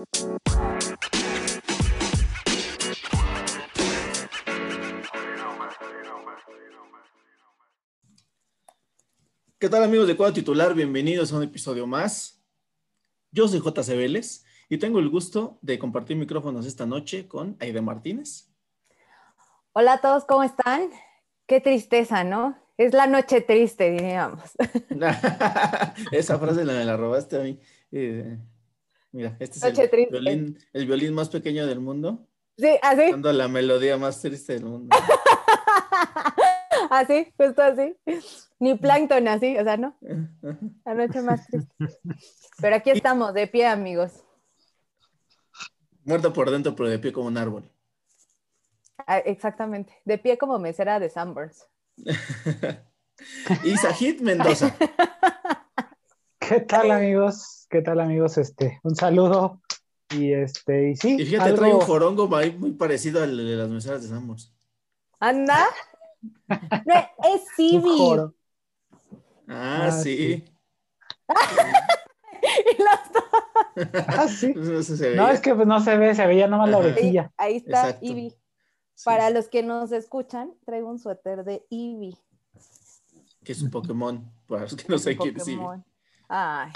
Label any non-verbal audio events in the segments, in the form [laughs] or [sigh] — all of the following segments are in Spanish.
¿Qué tal amigos de Cuadro Titular? Bienvenidos a un episodio más. Yo soy JC Vélez y tengo el gusto de compartir micrófonos esta noche con Aide Martínez. Hola a todos, ¿cómo están? Qué tristeza, ¿no? Es la noche triste, diríamos. [laughs] Esa frase la, me la robaste a mí. Eh, mira, este es el violín, el violín, más pequeño del mundo. Sí, así. Dando la melodía más triste del mundo. [laughs] así, justo así. Ni plancton así, o sea, ¿no? [laughs] La noche más triste. Pero aquí estamos, de pie, amigos. Muerto por dentro, pero de pie como un árbol. Ah, exactamente, de pie como mesera de Sunburns. y [laughs] Sajid Mendoza. ¿Qué [laughs] tal amigos? ¿Qué tal amigos? Este, un saludo. Y este, y sí. Y fíjate, trae un jorongo muy parecido al de las meseras de Sunburns. ¿Anda? [laughs] es Civi. Ah, ah, sí. [laughs] y ah, sí. No, es que pues, no se ve, se veía nomás la orejilla. Ahí, está Ivy. Para los que nos escuchan, traigo un suéter de Eevee. Que es un Pokémon, para los que no saben quién es Eevee. Ay,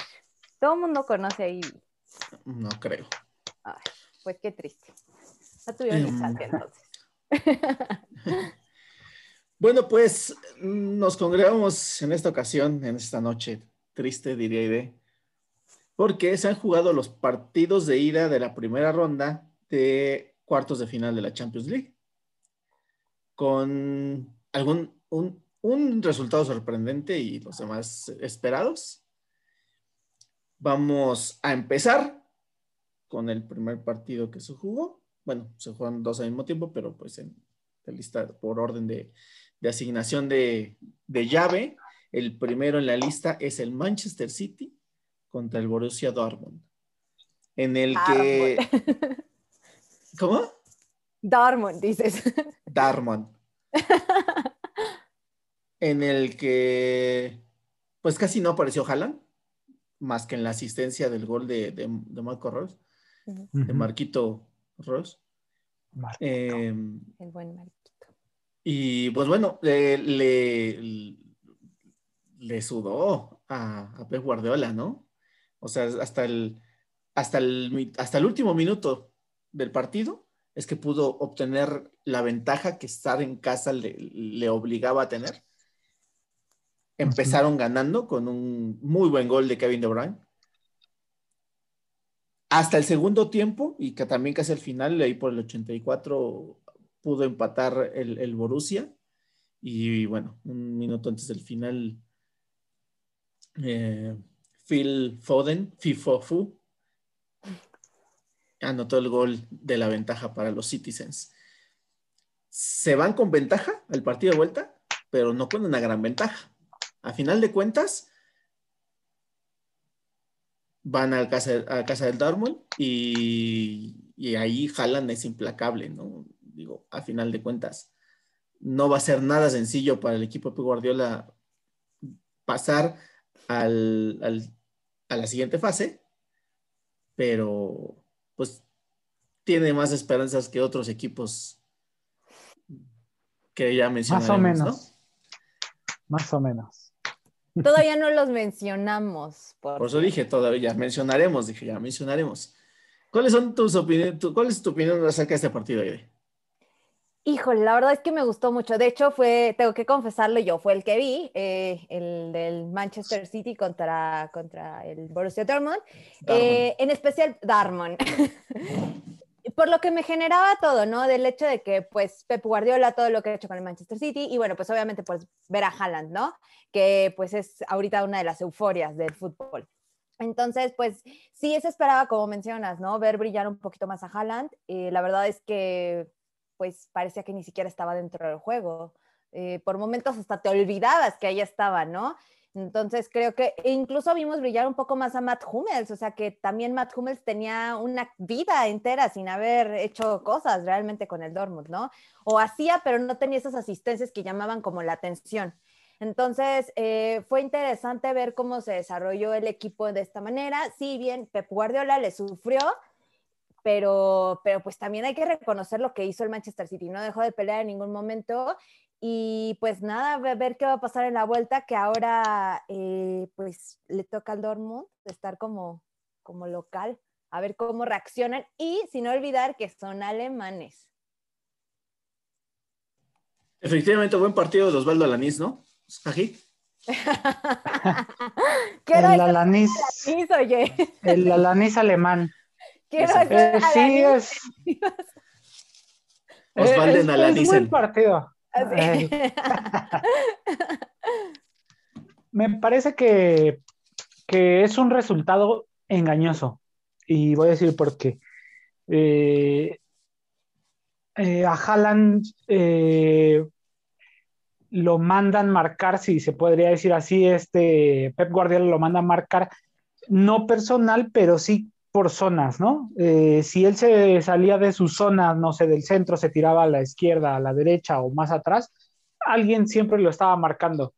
todo el mundo conoce a. No creo. Ay, pues qué triste. No tuvieron um... entonces. [laughs] bueno, pues nos congregamos en esta ocasión, en esta noche triste, diría Ide, porque se han jugado los partidos de ida de la primera ronda de cuartos de final de la Champions League con algún un, resultado sorprendente y los demás esperados. Vamos a empezar con el primer partido que se jugó. Bueno, se juegan dos al mismo tiempo, pero pues en lista por orden de, asignación de, llave. El primero en la lista es el Manchester City contra el Borussia Dortmund. En el que... ¿Cómo? Darmon, dices. Darmon. [laughs] en el que, pues casi no apareció Haaland, más que en la asistencia del gol de, de, Marco Ross, de Marquito Ross. Em, el buen Marquito. Y pues bueno, le, le, sudó a, a Pep Guardiola, ¿no? O sea, hasta el, hasta el, hasta el último minuto del partido, es que pudo obtener la ventaja que estar en casa le, obligaba a tener. Empezaron ganando con un muy buen gol de Kevin De Bruyne. Hasta el segundo tiempo, y que también casi al final, ahí por el 84, pudo empatar el, Borussia. Y bueno, un minuto antes del final, eh, Phil Foden, FIFOFU, anotó el gol de la ventaja para los Citizens. Se van con ventaja al partido de vuelta, pero no con una gran ventaja. A final de cuentas, van a casa, a casa del Dortmund y, ahí Haaland es implacable, ¿no? Digo, a final de cuentas, no va a ser nada sencillo para el equipo de Guardiola pasar a la siguiente fase, pero pues tiene más esperanzas que otros equipos que ya mencionamos. Más o menos. Más o menos. Todavía no los mencionamos. Por eso dije todavía, mencionaremos, dije ya, mencionaremos. ¿Cuáles son tus opiniones? ¿Cuál es tu opinión acerca de este partido, Aide? Híjole, la verdad es que me gustó mucho. De hecho, fue, tengo que confesarlo, yo fue el que vi, eh, el del Manchester City contra, contra el Borussia Dortmund, eh, en especial Darmon. [laughs] Por lo que me generaba todo, ¿no? Del hecho de que, pues, Pep Guardiola, todo lo que ha hecho con el Manchester City, y bueno, pues obviamente, pues, ver a Haaland, ¿no? Que, pues, es ahorita una de las euforias del fútbol. Entonces, pues sí, se esperaba, como mencionas, ¿no? Ver brillar un poquito más a Haaland. y la verdad es que pues parecía que ni siquiera estaba dentro del juego. Eh, por momentos hasta te olvidabas que ahí estaba, ¿no? Entonces creo que incluso vimos brillar un poco más a Matt Hummels, o sea que también Matt Hummels tenía una vida entera sin haber hecho cosas realmente con el Dortmund, ¿no? O hacía, pero no tenía esas asistencias que llamaban como la atención. Entonces eh, fue interesante ver cómo se desarrolló el equipo de esta manera. Si bien Pep Guardiola le sufrió, pero, pero pues también hay que reconocer lo que hizo el Manchester City, no dejó de pelear en ningún momento y pues nada, a ver qué va a pasar en la vuelta, que ahora eh, pues le toca al Dortmund estar como, como local, a ver cómo reaccionan y sin olvidar que son alemanes. Efectivamente, buen partido de Osvaldo Alanís, ¿no? ¿Aquí? [laughs] el Alanís, oye. El Alanís alemán. Quiero eh, sí, es. [laughs] Osvaldo es, es, es buen partido. [laughs] Me parece que, es un resultado engañoso. Y voy a decir por qué. Eh, eh, a Haaland eh, lo mandan marcar, si se podría decir así, este Pep Guardiola lo manda marcar, no personal, pero sí por zonas, ¿no? si él se salía de su zona, no sé, del centro, se tiraba a la izquierda, a la derecha o más atrás, alguien siempre lo estaba marcando.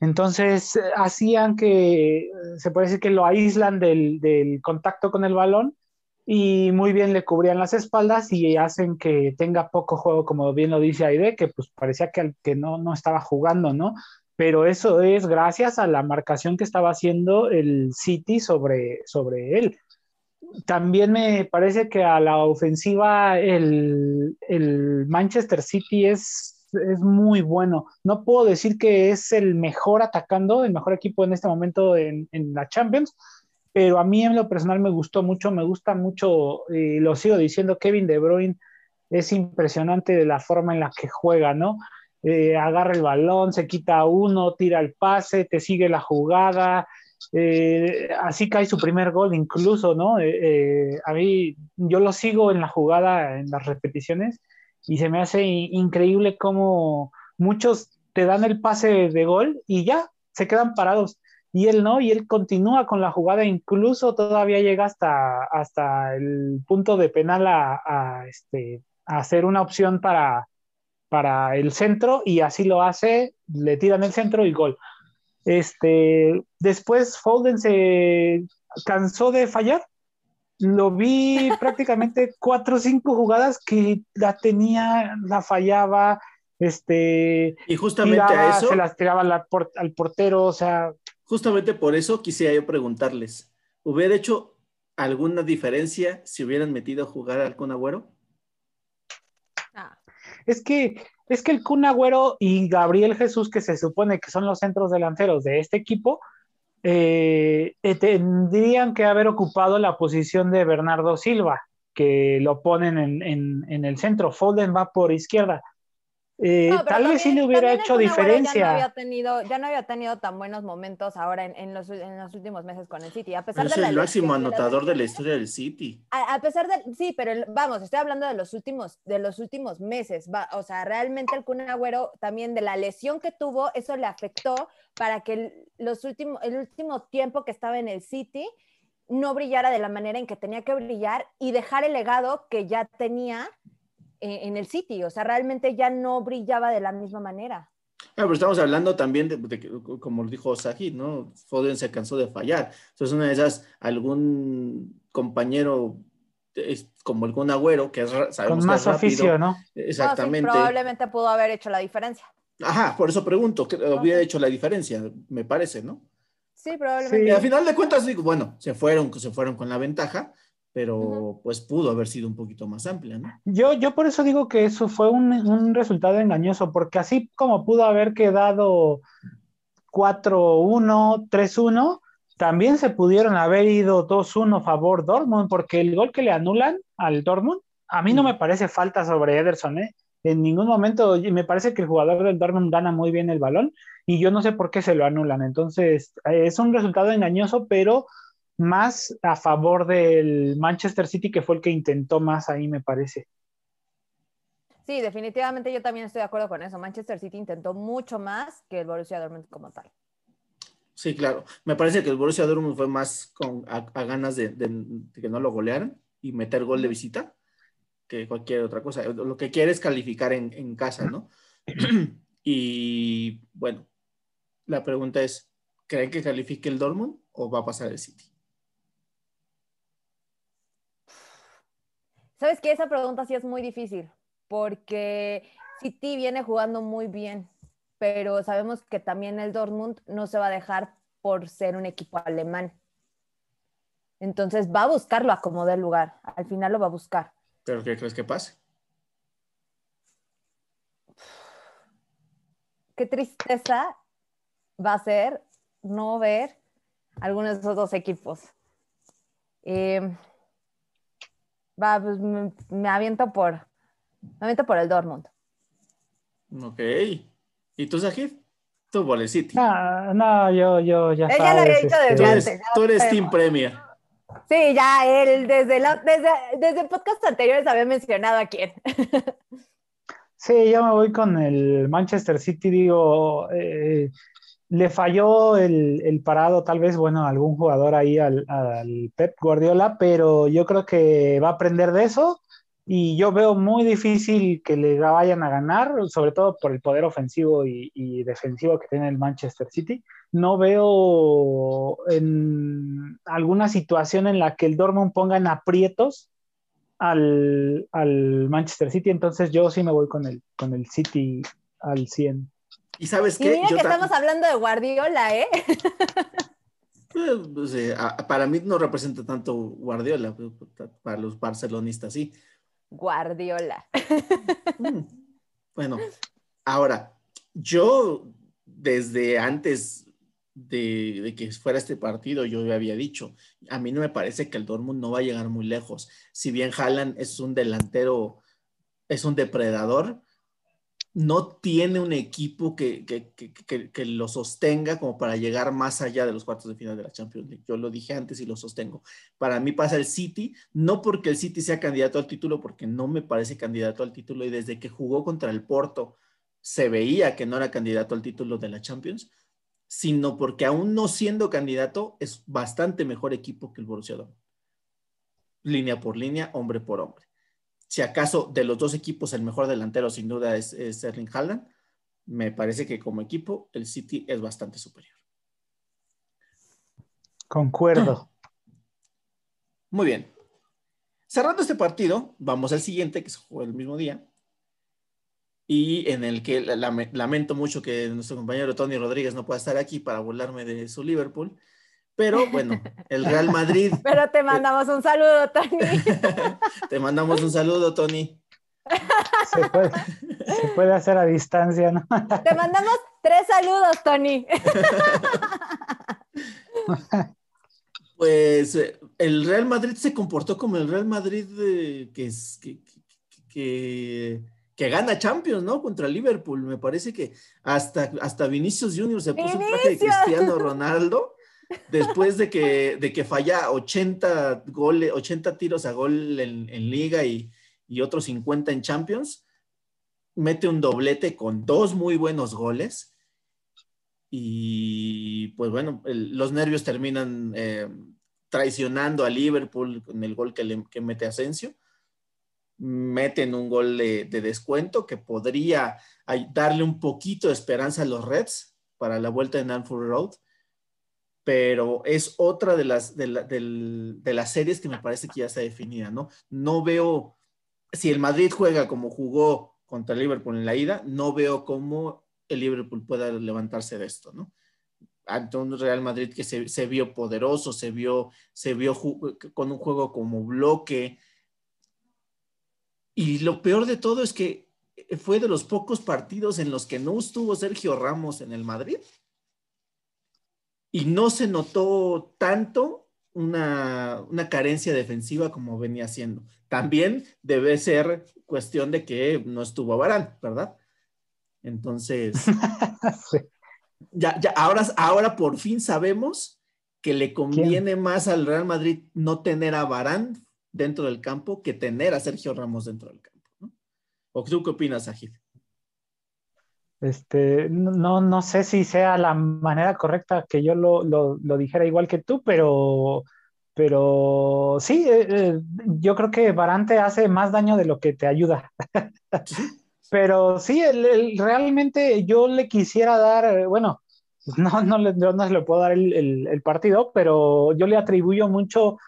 Entonces hacían que, se puede decir que lo aíslan del, contacto con el balón y muy bien le cubrían las espaldas y hacen que tenga poco juego, como bien lo dice Aide, que pues parecía que, que no, no estaba jugando, ¿no? Pero eso es gracias a la marcación que estaba haciendo el City sobre él. También me parece que a la ofensiva el, el Manchester City es es muy bueno. No puedo decir que es el mejor atacando, el mejor equipo en este momento en, la Champions, pero a mí en lo personal me gustó mucho, me gusta mucho, y lo sigo diciendo, Kevin De Bruyne es impresionante de la forma en la que juega, ¿no? Eh, agarra el balón, se quita uno, tira el pase, te sigue la jugada, eh, así cae su primer gol incluso, ¿no? Eh, a mí, yo lo sigo en la jugada, en las repeticiones, y se me hace increíble cómo muchos te dan el pase de gol y ya se quedan parados. Y él no, y él continúa con la jugada, incluso todavía llega hasta, hasta el punto de penal a, este, hacer una opción para, para el centro y así lo hace, le tiran el centro y gol. Este, después Foden se cansó de fallar lo vi [laughs] prácticamente cuatro o cinco jugadas que la tenía, la fallaba, este, y justamente a eso se las tiraba al, portero, o sea. Justamente por eso quisiera yo preguntarles, ¿hubiera hecho alguna diferencia si hubieran metido a jugar al Kun Agüero? Ah. Es que, es que el Kun Agüero y Gabriel Jesús, que se supone que son los centros delanteros de este equipo, eh, eh, tendrían que haber ocupado la posición de Bernardo Silva, que lo ponen en, el centro. Foden va por izquierda. Eh, tal vez sí le hubiera hecho diferencia. Ya no, había tenido, ya no había tenido tan buenos momentos ahora en, los, últimos meses con el City. A pesar es el máximo anotador de la historia del City. A, pesar de, sí, pero vamos, estoy hablando de los últimos, de los últimos meses. o sea, realmente el Kun Agüero también de la lesión que tuvo, eso le afectó para que el, los últimos, el último tiempo que estaba en el City no brillara de la manera en que tenía que brillar y dejar el legado que ya tenía en el City, o sea, realmente ya no brillaba de la misma manera. Ah, pero estamos hablando también de, como dijo Sajid, ¿no? Foden se cansó de fallar. Entonces, una de esas, algún compañero como algún agüero, que es, sabemos Con más oficio, ¿no? Exactamente. probablemente pudo haber hecho la diferencia. Ajá, por eso pregunto, que hubiera hecho la diferencia, me parece, ¿no? Sí, probablemente. Y al final de cuentas, digo, bueno, se fueron, se fueron con la ventaja, pero pues pudo haber sido un poquito más amplia, ¿no? Yo, yo por eso digo que eso fue un, resultado engañoso, porque así como pudo haber quedado 4-1, 3-1, también se pudieron haber ido 2-1 favor Dortmund, porque el gol que le anulan al Dortmund, a mí no me parece falta sobre Ederson, ¿eh? En ningún momento, me parece que el jugador del Dortmund gana muy bien el balón y yo no sé por qué se lo anulan. Entonces, es un resultado engañoso, pero más a favor del Manchester City, que fue el que intentó más ahí, me parece. Sí, definitivamente yo también estoy de acuerdo con eso. Manchester City intentó mucho más que el Borussia Dortmund como tal. Sí, claro. Me parece que el Borussia Dortmund fue más con, a, ganas de, que no lo golearan y meter gol de visita que cualquier otra cosa. Lo que quiere es calificar en, en casa, ¿no? y bueno, la pregunta es, ¿creen que califique el Dortmund o va a pasar el City? ¿Sabes qué? Esa pregunta sí es muy difícil, porque City viene jugando muy bien, pero sabemos que también el Dortmund no se va a dejar por ser un equipo alemán. Entonces va a buscarlo a como el lugar. Al final lo va a buscar. ¿Pero qué crees que pase? Qué tristeza va a ser no ver algunos de esos dos equipos. Eh, va, pues, me, aviento por, me aviento por el Dortmund. Ok. ¿Y tú, Sajid? Tú, Bolecity. No, no, yo, yo ya Ella lo había dicho este, desde Tú eres, antes. tú eres Team Premier. Sí, ya él desde, la, desde, desde podcast anteriores había mencionado a quién. [laughs] Sí, yo me voy con el Manchester City, digo, eh, le falló el, parado tal vez, bueno, algún jugador ahí al, Pep Guardiola, pero yo creo que va a aprender de eso y yo veo muy difícil que le vayan a ganar, sobre todo por el poder ofensivo y, defensivo que tiene el Manchester City. No veo en alguna situación en la que el Dortmund ponga en aprietos al, al, Manchester City, entonces yo sí me voy con el, con el City al 100. ¿Y sabes Y qué? mira Yo que ta- estamos hablando de Guardiola, ¿eh? Eh, pues, eh, para mí no representa tanto Guardiola, pero para los barcelonistas sí. Guardiola. Mm. Bueno, ahora, yo desde antes de, de que fuera este partido, yo ya había dicho, a mí no me parece que el Dortmund no va a llegar muy lejos. Si bien Haaland es un delantero, es un depredador, no tiene un equipo que, que, que, lo sostenga como para llegar más allá de los cuartos de final de la Champions League. Yo lo dije antes y lo sostengo. Para mí pasa el City, no porque el City sea candidato al título, porque no me parece candidato al título y desde que jugó contra el Porto se veía que no era candidato al título de la Champions, sino porque aún no siendo candidato es bastante mejor equipo que el Borussia Dortmund. Línea por línea, hombre por hombre si acaso de los dos equipos el mejor delantero sin duda es, es Erling Haaland, me parece que como equipo el City es bastante superior. Concuerdo. [laughs] Muy bien. Cerrando este partido, vamos al siguiente que se jugó el mismo día y en el que lamento mucho que nuestro compañero Tony Rodríguez no pueda estar aquí para burlarme de su Liverpool, pero bueno, el Real Madrid. [laughs] Pero te mandamos un saludo, Tony. [laughs] te mandamos un saludo, Tony. Se puede, se puede hacer a distancia, ¿no? [laughs] Te mandamos tres saludos, Tony. Pues el Real Madrid se comportó como el Real Madrid eh, que, es, que, que, que, gana Champions, ¿no? Contra Liverpool. Me parece que hasta, hasta Vinicius Junior se puso un traje de Cristiano Ronaldo después de que, de que falla 80, goles, 80 tiros a gol en, liga y, y, otros 50 en Champions, mete un doblete con dos muy buenos goles. Y pues bueno, los nervios terminan eh, traicionando a Liverpool con el gol que, le, que mete Asensio. Meten un gol de, de, descuento que podría darle un poquito de esperanza a los Reds para la vuelta en Anfield Road pero es otra de las, de, la, de, las series que me parece que ya está definida, ¿no? No veo, si el Madrid juega como jugó contra el Liverpool en la ida, no veo cómo el Liverpool pueda levantarse de esto, ¿no? Ante un Real Madrid que se, se vio poderoso, se vio, se vio con un juego como bloque. Y lo peor de todo es que fue de los pocos partidos en los que no estuvo Sergio Ramos en el Madrid y no se notó tanto una, una, carencia defensiva como venía siendo. También debe ser cuestión de que no estuvo Barán, ¿verdad? Entonces, [laughs] sí. ya, ya, ahora, ahora por fin sabemos que le conviene ¿Quién? más al Real Madrid no tener a Barán dentro del campo que tener a Sergio Ramos dentro del campo. ¿no? ¿O tú qué opinas, Ajid? Este, no, no sé si sea la manera correcta que yo lo, lo, lo dijera igual que tú, pero, pero sí, eh, eh, yo creo que Barante hace más daño de lo que te ayuda. [laughs] pero sí, el, el, realmente yo le quisiera dar, bueno, [laughs] no, no, le, no se le puedo dar el, el, partido, pero yo le atribuyo mucho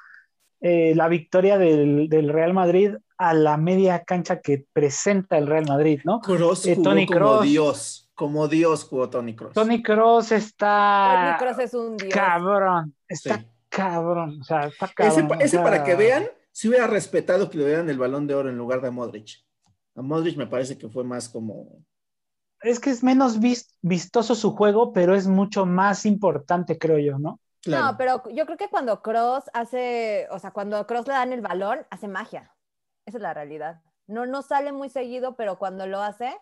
eh, la victoria del, Real Madrid a la media cancha que presenta el Real Madrid, ¿no? Cross eh, Tony como Dios, como Dios jugó Tony Cross. Tony Cross está... Tony Cross es un dios. Cabrón, está cabrón, o sea, está cabrón. Ese, para que vean, si hubiera respetado que le dieran el balón de oro en lugar de Modric. A Modric me parece que fue más como es que es menos vistoso su juego, pero es mucho más importante, creo yo, ¿no? No, pero yo creo que cuando Cross hace, o sea, cuando Cross le dan el balón, hace magia. Esa es la realidad. No, no sale muy seguido, pero cuando lo hace,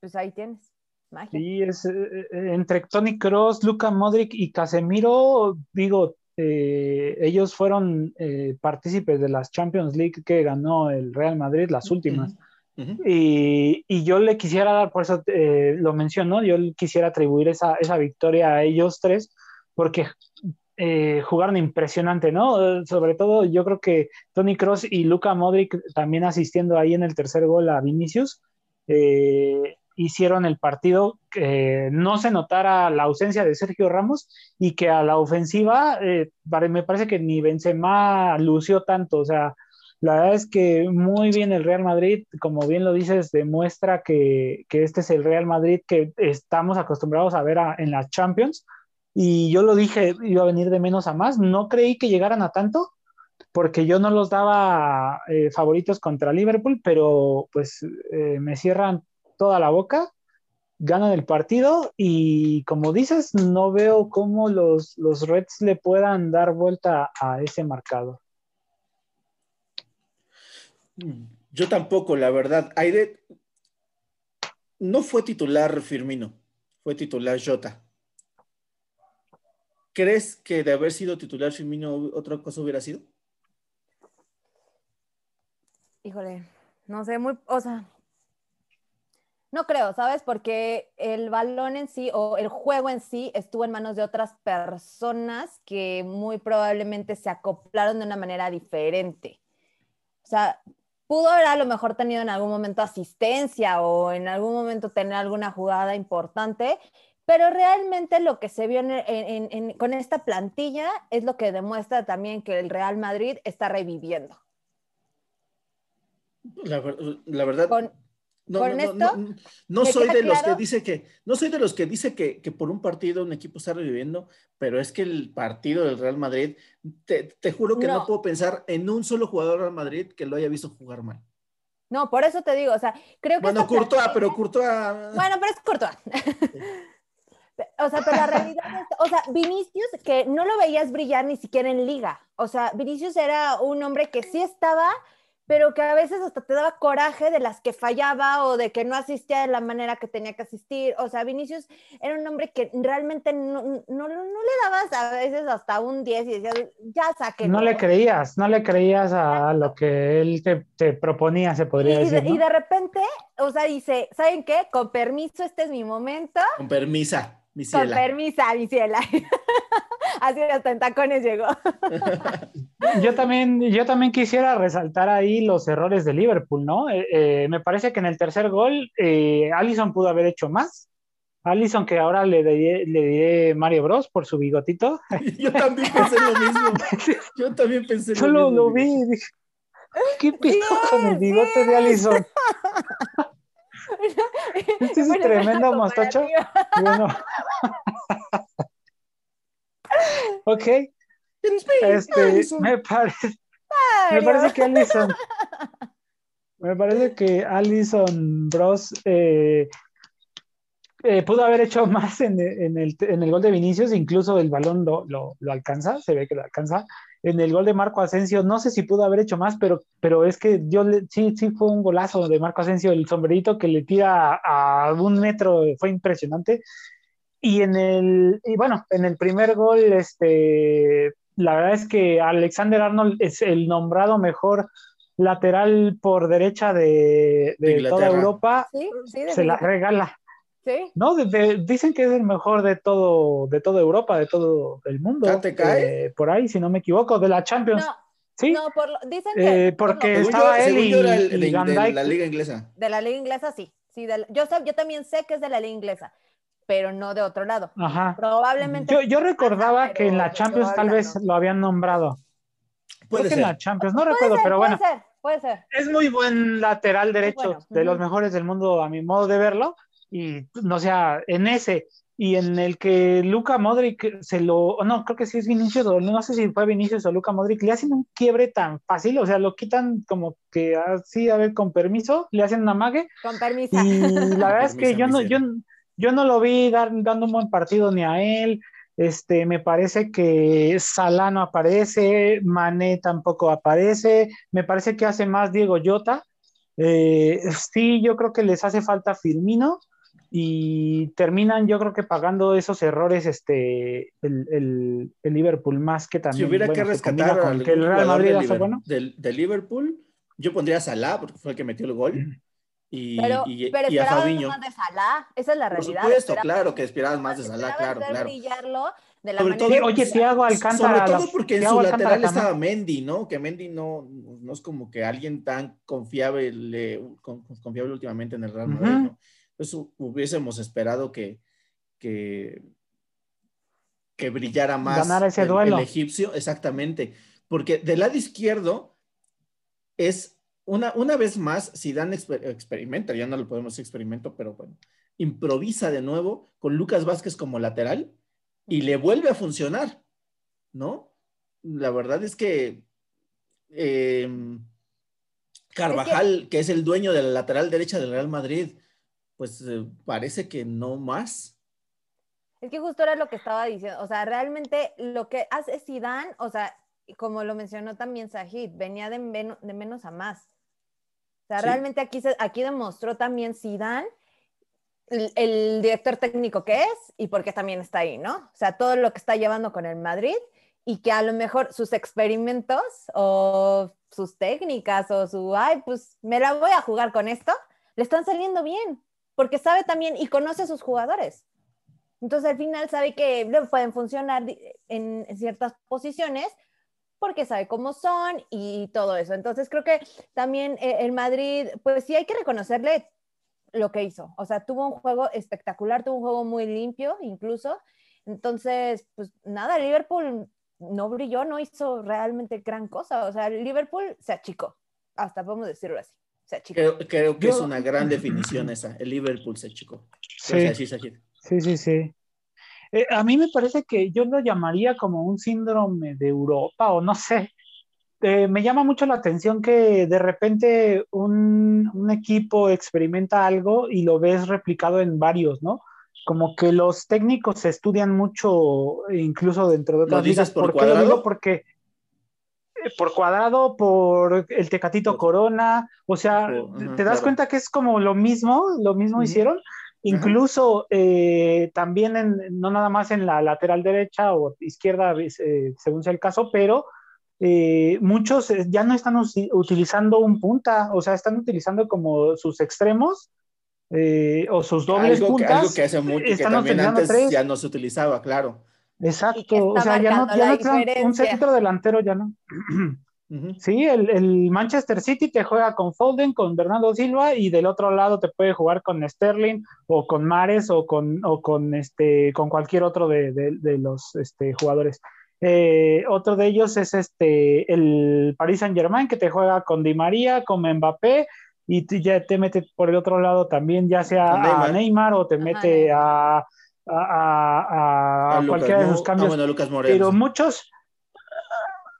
pues ahí tienes. Magia. Sí, es eh, eh, entre Tony Cross, Luca Modric y Casemiro, digo, eh, ellos fueron partícipes de las Champions League que ganó el Real Madrid, las últimas y, yo le quisiera dar, por eso eh, lo menciono, yo quisiera atribuir esa, esa, victoria a ellos tres, porque eh, jugaron impresionante, ¿no? Sobre todo yo creo que Tony Cross y Luca Modric también asistiendo ahí en el tercer gol a Vinicius, eh, hicieron el partido que no se notara la ausencia de Sergio Ramos y que a la ofensiva me parece que ni Benzema lució tanto, o sea, la verdad es que muy bien el Real Madrid, como bien lo dices, demuestra que, este es el Real Madrid que estamos acostumbrados a ver en las Champions. Y yo lo dije, iba a venir de menos a más. No creí que llegaran a tanto, porque yo no los daba eh, favoritos contra Liverpool, pero pues eh, me cierran toda la boca, ganan el partido y como dices, no veo cómo los, los Reds le puedan dar vuelta a ese marcador. Yo tampoco, la verdad. Aide no fue titular Firmino, fue titular Jota. ¿Crees que de haber sido titular Firmino otra cosa hubiera sido? Híjole, no sé, muy, o sea, no creo, ¿sabes? Porque el balón en sí o el juego en sí estuvo en manos de otras personas que muy probablemente se acoplaron de una manera diferente. O sea, pudo haber a lo mejor tenido en algún momento asistencia o en algún momento tener alguna jugada importante, pero realmente lo que se vio con esta plantilla es lo que demuestra también que el Real Madrid está reviviendo. La, verdad, no, no, soy de los que dice que, no soy de los que dice que, por un partido un equipo está reviviendo, pero es que el partido del Real Madrid, te, juro que no. puedo pensar en un solo jugador del Real Madrid que lo haya visto jugar mal. No, por eso te digo, o sea, creo que. Bueno, Courtois, pero Courtois. Bueno, pero es Courtois. [laughs] O sea, pero la realidad es, o sea, Vinicius, que no lo veías brillar ni siquiera en liga. O sea, Vinicius era un hombre que sí estaba pero que a veces hasta te daba coraje de las que fallaba o de que no asistía de la manera que tenía que asistir. O sea, Vinicius era un hombre que realmente no, no, le dabas a veces hasta un 10 y decías, ya saque. No le creías, no le creías a lo que él te, proponía, se podría decir. Y de repente, o sea, dice, ¿saben qué? Con permiso, este es mi momento. Con permisa. Mi Con permisa, mi ciela. [laughs] Así hasta en tacones llegó. yo, también, yo también quisiera resaltar ahí los errores de Liverpool, ¿no? Eh, eh, me parece que en el tercer gol eh, Allison pudo haber hecho más. Allison, que ahora le diré, le diré Mario Bros por su bigotito. [laughs] yo también pensé lo mismo. [laughs] Yo también pensé lo mismo. lo vi y dije, ¿qué pido con el bigote de Allison? [laughs] Este es tremendo mostacho. [laughs] Bueno. ok. Este, me parece, [laughs] me parece que Allison, me parece que Allison Bros eh, eh, pudo haber hecho más en, el, gol de Vinicius, incluso el balón lo, lo, alcanza, se ve que lo alcanza, en el gol de Marco Asensio, no sé si pudo haber hecho más, pero, pero es que yo sí, sí fue un golazo de Marco Asensio, el sombrerito que le tira a, un metro, fue impresionante. Y en el, y bueno, en el primer gol, este, la verdad es que Alexander Arnold es el nombrado mejor lateral por derecha de, toda Europa, se la regala. No, dicen que es el mejor de todo, de toda Europa, de todo el mundo. ¿Te cae? Eh, por ahí, si no me equivoco, de la Champions. No, ¿Sí? No, dicen que. Eh, porque estaba él y, de, la liga inglesa. De la liga inglesa, sí. sí yo, yo también sé que es de la liga inglesa, pero no de otro lado. Ajá. Probablemente. Yo, recordaba que en la Champions tal vez lo habían nombrado. Creo que en la Champions, no recuerdo, pero bueno. Puede ser, puede ser. Es muy buen lateral derecho, de los mejores del mundo a mi modo de verlo. Y no sea, en ese y en el que Luca Modric se lo, no, creo que sí es Vinicius, no sé si fue Vinicius o Luca Modric, le hacen un quiebre tan fácil, o sea, lo quitan como que así, a ver, con permiso, le hacen una mague. Con permiso. Y la [laughs] verdad es que yo no, yo, yo no lo vi dar, dando un buen partido ni a él. Este, me parece que Salah no aparece, Mané tampoco aparece, me parece que hace más Diego Llota. Eh, sí, yo creo que les hace falta Firmino y terminan yo creo que pagando esos errores este el, Liverpool más que también si hubiera que rescatar al que el Real Madrid de, bueno. del, Liverpool yo pondría a Salah porque fue el que metió el gol. Y, pero, y, pero y a Fabinho. más de Salah esa es la realidad por supuesto claro que esperabas más de Salah claro claro. de la sobre todo, oye Thiago Alcántara sobre todo porque en su lateral estaba Mendy no que Mendy no no es como que alguien tan confiable confiable últimamente en el Real Madrid ¿no? Pues hubiésemos esperado que, que, que brillara más ese duelo. el, egipcio, exactamente, porque del lado izquierdo es una, una vez más, Dan experimenta, ya no lo podemos experimento, pero bueno, improvisa de nuevo con Lucas Vázquez como lateral y le vuelve a funcionar, ¿no? La verdad es que em, Carvajal, que es el dueño de la lateral derecha del Real Madrid, pues eh, parece que no más. Es que justo era lo que estaba diciendo, o sea, realmente lo que hace Zidane, o sea, como lo mencionó también Sajid, venía de, menos a más. O sea, realmente aquí, aquí demostró también Zidane el, el, director técnico que es y por qué también está ahí, ¿no? O sea, todo lo que está llevando con el Madrid y que a lo mejor sus experimentos o sus técnicas o su, ay, pues me la voy a jugar con esto, le están saliendo bien porque sabe también y conoce a sus jugadores. Entonces al final sabe que pueden funcionar en, ciertas posiciones porque sabe cómo son y todo eso. Entonces creo que también eh, el Madrid, pues sí hay que reconocerle lo que hizo. O sea, tuvo un juego espectacular, tuvo un juego muy limpio incluso. Entonces, pues nada, Liverpool no brilló, no hizo realmente gran cosa. O sea, Liverpool se achicó, hasta podemos decirlo así. Creo, que es una gran definición esa. El Liverpool se chico. Sí, sí, sí. sí. Eh, a mí me parece que yo lo llamaría como un síndrome de Europa o no sé. Eh, me llama mucho la atención que de repente un, un, equipo experimenta algo y lo ves replicado en varios, ¿no? Como que los técnicos estudian mucho, incluso dentro de otras ligas. Por, ¿Por qué lo digo? Porque por cuadrado, por el Tecatito Corona, o sea, te das cuenta que es como lo mismo, lo mismo hicieron, incluso eh, también en, no nada más en la lateral derecha o izquierda, eh, según sea el caso, pero eh, muchos ya no están utilizando un punta, o sea, están utilizando como sus extremos. o sus dobles puntas. Que, algo que hace mucho que también antes ya no se utilizaba, claro. Exacto, o sea, ya no, ya no un centro delantero, ya no. [clears throat] Sí, el, el, Manchester City te juega con Foden, con Bernardo Silva y del otro lado te puede jugar con Sterling o con Mares o con, o con, este, con cualquier otro de, de, los este, jugadores. Eh, otro de ellos es este, el Paris Saint Germain que te juega con Di María, con Mbappé y ya te mete por el otro lado también, ya sea a Neymar o te mete a a, cualquiera de sus cambios. pero muchos,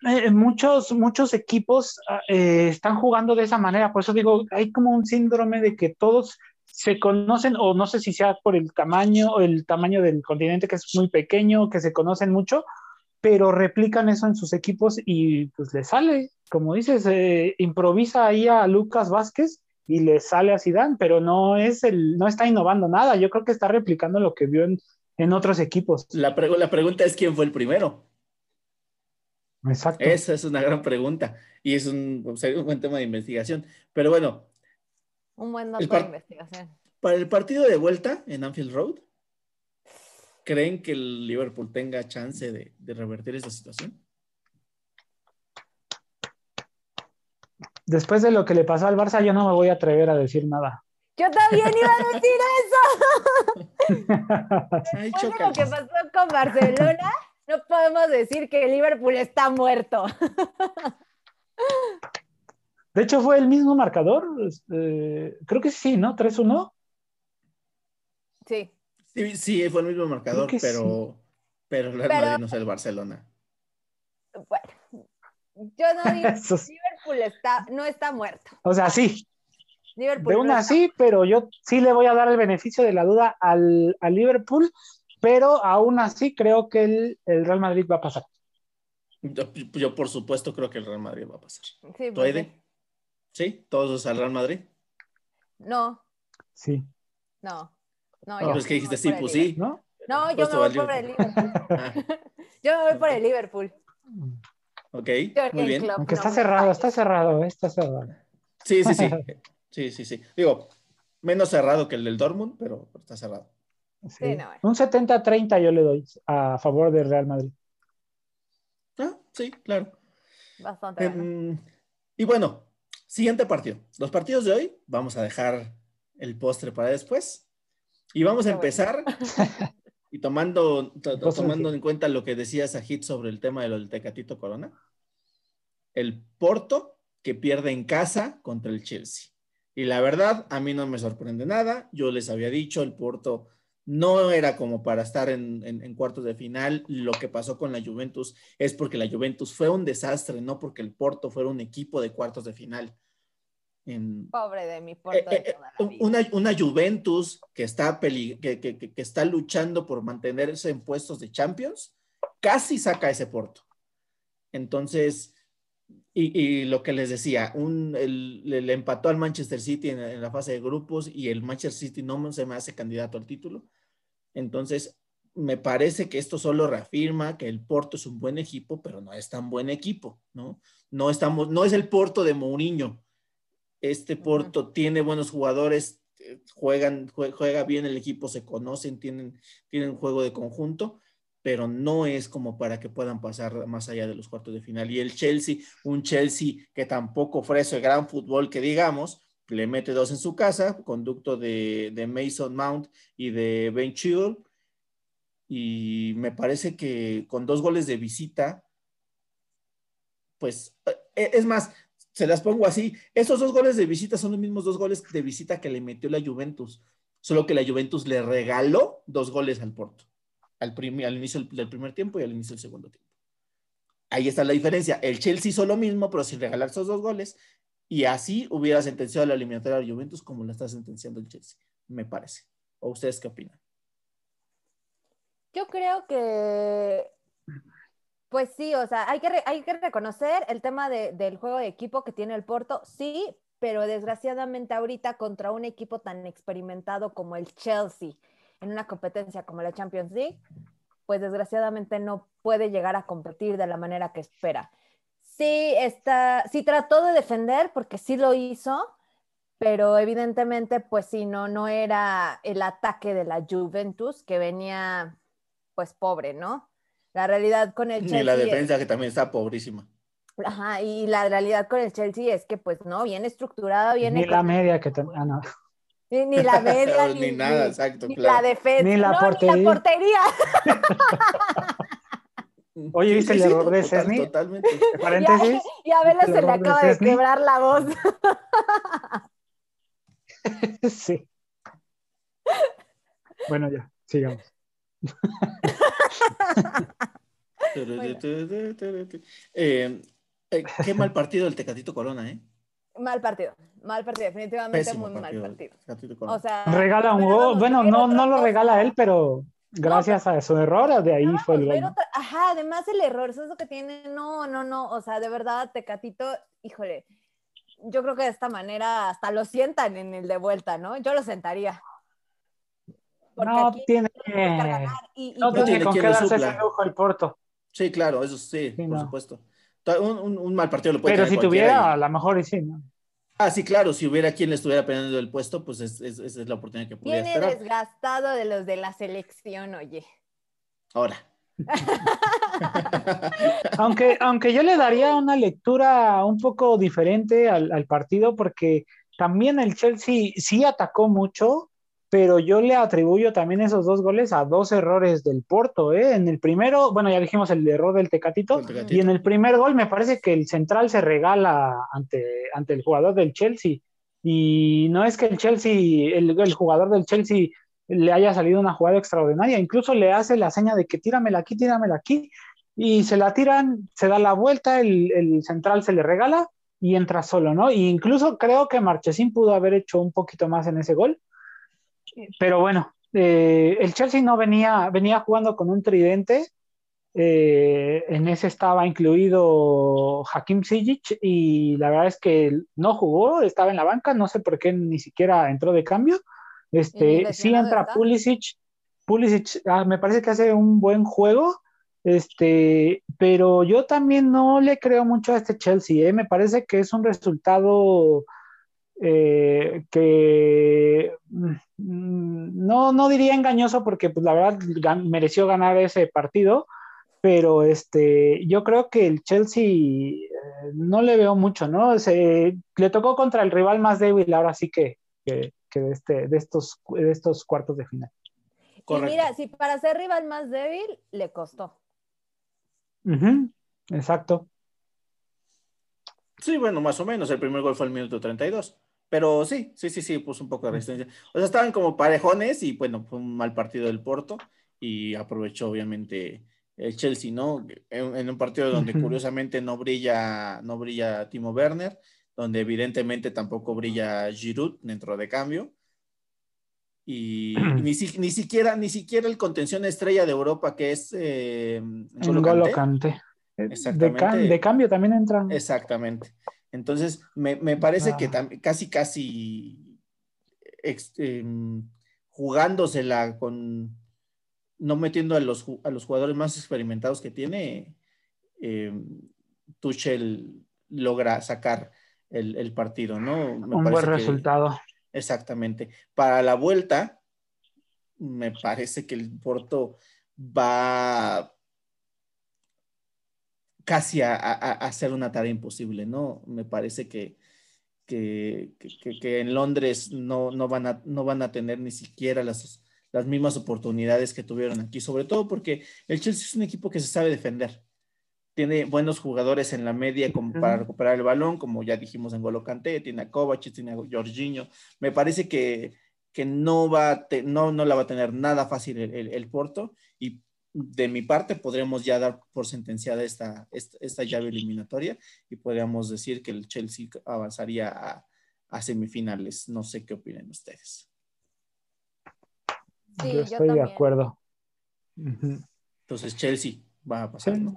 eh, muchos, muchos equipos ah, eh, están jugando de esa manera. Por eso digo, hay como un síndrome de que todos se conocen, o no sé si sea por el tamaño, el tamaño del continente que es muy pequeño, que se conocen mucho, pero replican eso en sus equipos y pues le sale, como dices, eh, improvisa ahí a Lucas Vázquez y le sale a Zidane, pero no es el, no está innovando nada. Yo creo que está replicando lo que vio en, en otros equipos. La, la pregunta es quién fue el primero. Exacto. Esa es una gran pregunta y es un, un buen tema de investigación. Pero bueno. Un buen dato de investigación. Para el partido de vuelta en Anfield Road, ¿creen que el Liverpool tenga chance de, de revertir esa situación? Después de lo que le pasó al Barça, yo no me voy a atrever a decir nada. Yo también iba a decir eso. [laughs] Ay, lo que pasó con Barcelona, no podemos decir que Liverpool está muerto. De hecho, fue el mismo marcador. Este, creo que sí, ¿no? 3-1. Sí. Sí, sí, fue el mismo marcador, pero, pero el Real Pero- Madrid no es el Barcelona. Bueno, yo no digo [laughs] Eso es- Liverpool está, no está muerto. O sea, sí, Liverpool de no una sí, pero yo sí le voy a dar el beneficio de la duda al, al Liverpool, pero aún así creo que el, el Real Madrid va a pasar. Yo, yo, por supuesto cró que el Real Madrid va a pasar. Sí, ¿Tú, pues, Aide? ¿Sí? ¿Todos al Real Madrid? No, Sí, no. No, Oh. yo Pues que dijiste sí, pues sí. ¿no? No, yo Pues me voy por el Liverpool. [laughs] Ah, [laughs] Yo me voy por el Liverpool. Ok, muy bien. Aunque no está cerrado, está cerrado, eh, está cerrado. Sí, sí, sí. [laughs] Sí, sí, sí. Digo, menos cerrado que el del Dortmund, pero está cerrado. Sí. Sí, no. Un 70-30 yo le doy a favor del Real Madrid. Ah, sí, claro. Bastante bueno. Em, y bueno, siguiente partido. Los partidos de hoy, vamos a dejar el postre para después. Y vamos a empezar. [laughs] y tomando, to- to- Postre, tomando en cuenta lo que decía Sajid sobre el tema de lo del Tecatito Corona. El Porto que pierde en casa contra el Chelsea. Y la verdad, a mí no me sorprende nada. Yo les había dicho, el Porto no era como para estar en, en- en cuartos de final. Lo que pasó con la Juventus es porque la Juventus fue un desastre, no porque el Porto fuera un equipo de cuartos de final. En, Pobre de mi Porto eh, de eh, toda la vida. una, una Juventus que está, peli- que, que- que- que está luchando por mantenerse en puestos de Champions, casi saca ese Porto. Entonces, y, y lo que les decía, un, el- empató al Manchester City en, en la fase de grupos y el Manchester City no se me hace candidato al título. Entonces, me parece que esto solo reafirma que el Porto es un buen equipo, pero no es tan buen equipo, ¿no? No, estamos, no es el Porto de Mourinho. Este. Porto tiene buenos jugadores, eh, juegan, jue- juega bien el equipo, se conocen, tienen, tienen juego de conjunto, pero no es como para que puedan pasar más allá de los cuartos de final. Y el Chelsea, un Chelsea que tampoco ofrece gran fútbol que digamos, le mete dos en su casa, conducto de, de Mason Mount y de Ben Chilwell, y me parece que con dos goles de visita, pues eh, es más, se las pongo así, esos dos goles de visita son los mismos dos goles de visita que le metió la Juventus, solo que la Juventus le regaló dos goles al Porto, al, inicio del, primer tiempo y al inicio del segundo tiempo. Ahí está la diferencia. El Chelsea hizo lo mismo, pero sin regalar esos dos goles, y así hubiera sentenciado la eliminatoria a la Juventus como la está sentenciando el Chelsea, me parece. ¿O ustedes qué opinan? Yo creo que, pues sí, o sea, hay que, re- hay que reconocer el tema de- del juego de equipo que tiene el Porto, sí, pero desgraciadamente ahorita contra un equipo tan experimentado como el Chelsea en una competencia como la Champions League, pues desgraciadamente no puede llegar a competir de la manera que espera. Sí, está, sí trató de defender porque sí lo hizo, pero evidentemente, pues sí, no, no era el ataque de la Juventus que venía pues pobre, ¿no? La realidad con el Chelsea. Ni la es- defensa que también está pobrísima. Ajá, y la realidad con el Chelsea es que pues no, bien estructurada, bien Ni la media que ten- ah, no. ni, ni la [laughs] media, ni, ni, nada, exacto, ni claro. la defensa, Ni la no, portería. ni la portería. [laughs] Oye, ¿viste el error de total- Szczesny? Totalmente. [laughs] Paréntesis. Y a Vela El se le de acaba de quebrar la voz. Sí. Bueno, ya, sigamos. [laughs] Eh, eh, qué mal partido el Tecatito Corona, ¿eh? Mal partido, mal partido, definitivamente Pésimo muy partido. mal partido. O sea, Regala un gol. Bueno, no, no lo regala él, pero gracias a su error, de ahí Vamos, fue el gol. ¿no? otra- Ajá, además el error, eso es lo que tiene. No, no, no. O sea, de verdad, Tecatito, híjole, yo creo que de esta manera hasta lo sientan en el de vuelta, ¿no? Yo lo sentaría. Porque No aquí tiene, ganar y, y no creo tiene tiene con qué darse ese lujo el Porto. Sí, claro, eso sí, Sí, por no. supuesto. Un, un- un mal partido lo puede Pero si tuviera, y- a lo mejor y sí, ¿no? Ah, sí, claro, si hubiera quien le estuviera peleando el puesto, pues es- es- esa es la oportunidad que pudiera viene esperar. desgastado de los de la selección, oye. Ahora. [laughs] Aunque, aunque yo le daría una lectura un poco diferente al, al partido, porque también el Chelsea sí atacó mucho, pero yo le atribuyo también esos dos goles a dos errores del Porto. ¿eh? En el primero, bueno, ya dijimos el error del Tecatito, y en el primer gol me parece que el central se regala ante, ante el jugador del Chelsea. Y no es que el Chelsea, el, el jugador del Chelsea le haya salido una jugada extraordinaria, incluso le hace la seña de que tíramela aquí, tíramela aquí, y se la tiran, se da la vuelta, el, el central se le regala y entra solo, ¿no? E incluso creo que Marchesín pudo haber hecho un poquito más en ese gol, pero bueno, eh, el Chelsea no venía, venía jugando con un tridente. Eh, en ese estaba incluido Hakim Sijic y la verdad es que no jugó, estaba en la banca, no sé por qué ni siquiera entró de cambio. Este, sí entra Pulisic, Pulisic ah, me parece que hace un buen juego, este, pero yo también no le creo mucho a este Chelsea, ¿eh? me parece que es un resultado eh, que mm, no, no diría engañoso porque pues, la verdad mereció ganar ese partido, pero este, yo creo que el Chelsea eh, no le veo mucho, ¿no? Se, le tocó contra el rival más débil ahora sí que, que, de, este, de, estos, de estos cuartos de final. Y mira, si para ser rival más débil, le costó. exacto. Sí, bueno, más o menos. El primer gol fue el minuto 32. Pero sí, sí, sí, sí, puso un poco de resistencia. O sea, estaban como parejones y bueno, fue un mal partido del Porto y aprovechó obviamente el Chelsea, ¿no? En, un partido donde curiosamente no brilla, no brilla Timo Werner, donde evidentemente tampoco brilla Giroud dentro de cambio. Y, ni, siquiera, ni siquiera el contención estrella de Europa que es eh, Golo Exactamente. De, de, cambio también entra. Exactamente. Entonces, me, parece que ah. casi, casi em, jugándosela con, no metiendo a los, a los jugadores más experimentados que tiene, em, Tuchel logra sacar el, partido, ¿no? Un buen resultado. Exactamente. Para la vuelta, me parece que el Porto va casi a, hacer una tarea imposible, ¿no? Me parece que, que, en Londres no, no, van a, no van a tener ni siquiera las, las mismas oportunidades que tuvieron aquí, sobre todo porque el Chelsea es un equipo que se sabe defender. Tiene buenos jugadores en la media como para recuperar el balón, como ya dijimos en Golo Kanté, tiene a Kovacic, tiene a Jorginho. Me parece que, que no, va no, no la va a tener nada fácil el, el, el Porto y de mi parte, podríamos ya dar por sentenciada esta, esta, llave eliminatoria y podríamos decir que el Chelsea avanzaría a, semifinales. No sé qué opinan ustedes. Yo estoy de acuerdo. Entonces, Chelsea va a pasar, ¿no?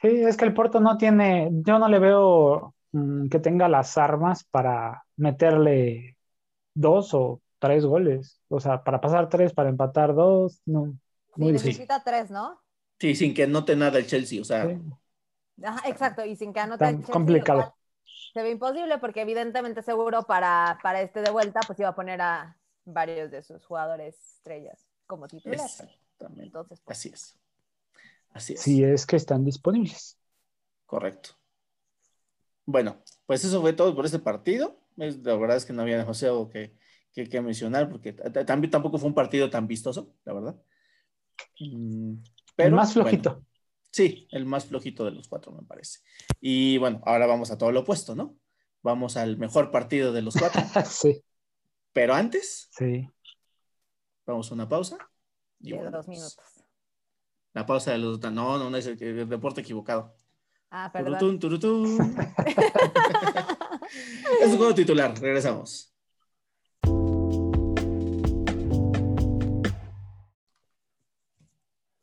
Sí, es que el Porto no tiene, yo no le veo mm, que tenga las armas para meterle dos o tres goles. O sea, para pasar tres, para empatar dos, no, muy necesita tres, ¿no? Sí, sin que anote nada el Chelsea, o sea. exacto, y sin que anote el Chelsea. complicado. Se ve imposible porque evidentemente seguro para, para este de vuelta pues iba a poner a varios de sus jugadores estrellas como titulares. Exactamente. Entonces, pues, Así es. Así es. Si es que están disponibles. Correcto. Bueno, pues eso fue todo por este partido. la verdad es que no había demasiado que, que, que mencionar porque también tampoco fue un partido tan vistoso, la verdad. Mm, pero, el más flojito. sí, el más flojito de los cuatro, me parece. Y bueno, ahora vamos a todo lo opuesto, ¿no? Vamos al mejor partido de los cuatro. [laughs] sí. Pero antes, sí. vamos a una pausa. Y dos minutos. La pausa de los. No, no, no es el, deporte equivocado. Ah, perdón. Turutún, [laughs] [laughs] es un juego titular. Regresamos.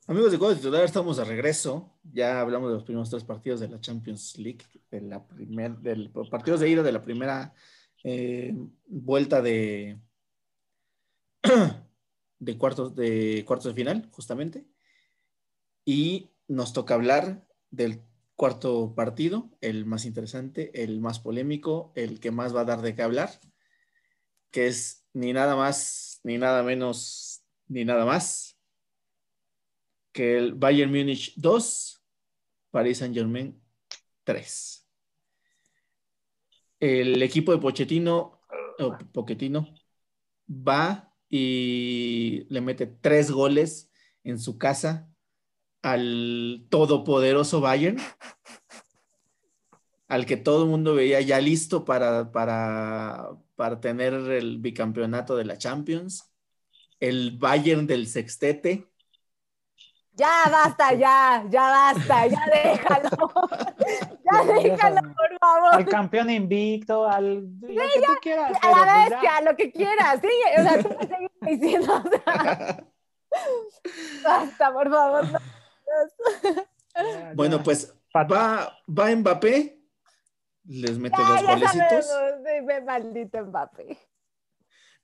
Amigos de Cuadro Titular, estamos de regreso. Ya hablamos de los primeros tres partidos de la Champions League, de la primer, del partidos de ida de la primera eh, vuelta de, [clears throat] de, cuartos, de cuartos de final, justamente. Y nos toca hablar del cuarto partido, el más interesante, el más polémico, el que más va a dar de qué hablar, que es ni nada más, ni nada menos, ni nada más que el Bayern Múnich 2, Paris Saint Germain 3. El equipo de Pochettino, o Pochettino, va y le mete tres goles en su casa al todopoderoso Bayern, al que todo el mundo veía ya listo para, para, para tener el bicampeonato de la Champions, el Bayern del sextete. Ya basta, ya, ya basta, ya [laughs] déjalo. ya déjalo, por favor. Al campeón invicto, al lo que tú quieras. A la pues bestia, ya. lo que quieras, sí. O sea, tú me sigues [laughs] diciendo, o sea, basta, por favor. no. Ya, Bueno, ya. pues va, va Mbappé, les mete Ya, dos ya golecitos, sabemos, sí, maldito Mbappé.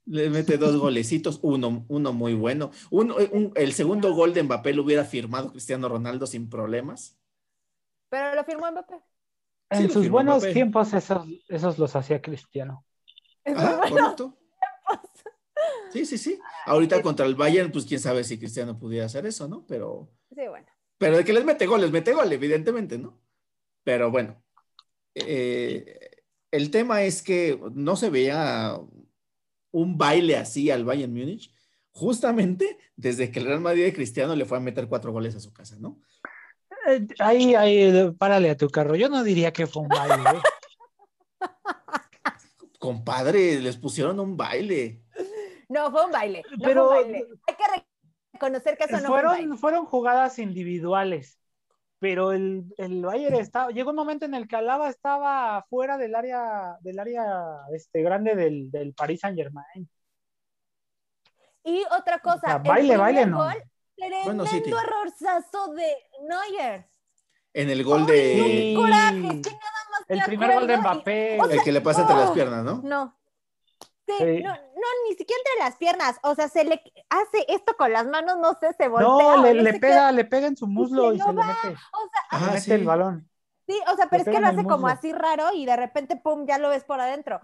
Les mete dos golecitos, uno, uno muy bueno. Uno, un- el segundo gol de Mbappé lo hubiera firmado Cristiano Ronaldo sin problemas. Pero lo firmó Mbappé. En Sí, sus buenos Mbappé. tiempos esos, esos los hacía Cristiano. Ajá, correcto. Sí, sí, sí. Ahorita contra el Bayern, pues quién sabe si Cristiano pudiera hacer eso, ¿no? Pero, Sí, bueno. pero de que les mete gol, les mete gol, evidentemente, ¿no? Pero bueno, eh, el tema es que no se veía un baile así al Bayern Múnich, justamente desde que el Real Madrid de Cristiano le fue a meter cuatro goles a su casa, ¿no? Eh, Ahí, ahí, párale a tu carro. Yo no diría que fue un baile. ¿eh? [laughs] Compadre, les pusieron un baile. No, fue un baile. No Pero- fue un baile. Hay que reconocer que eso no fue un baile. fueron, fueron jugadas individuales, pero el, el Bayern estaba, llegó un momento en el que Alaba estaba fuera del área, del área este, grande del, del Paris Saint Germain. Y otra cosa, O sea, el baile, baile, no. gol, tremendo Bueno, sí, tío. errorzazo de Neuer. En el gol Ay, de Sí. Coraje, que nada más El me primer gol de y- Mbappé. o sea, el que le pasa entre las ¡oh! piernas, ¿no? No. Sí, Sí. No, no, ni siquiera entre las piernas. O sea, se le hace esto con las manos, no sé, se voltea. no, le, pega, le pega en su muslo y no se le va. mete, O sea, le Ajá, mete sí. el balón. sí, o sea, pero Le es que lo hace como así raro y de repente, pum, ya lo ves por adentro.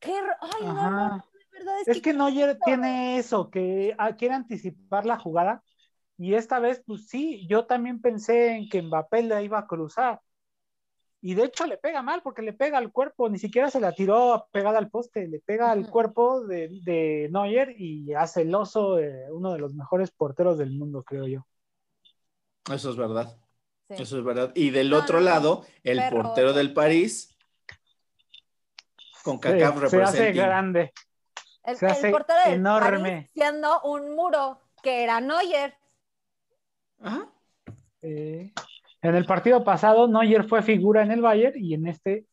Qué, ay, no, no, Ajá. no, de verdad es, Es que, que Neuer tiene eso, que ah, quiere anticipar la jugada. Y esta vez, pues sí, yo también pensé en que Mbappé la iba a cruzar. Y de hecho le pega mal porque le pega al cuerpo, ni siquiera se la tiró pegada al poste, le pega al cuerpo de, de Neuer y hace el oso, eh, uno de los mejores porteros del mundo, creo yo. Eso es verdad. sí. Eso es verdad. Y del No, otro no, lado, el portero del París, con CACAF se hace grande. El, se el hace portero del enorme. París siendo un muro que era Neuer. Ajá. Eh, en el partido pasado, Neuer fue figura en el Bayern y en este,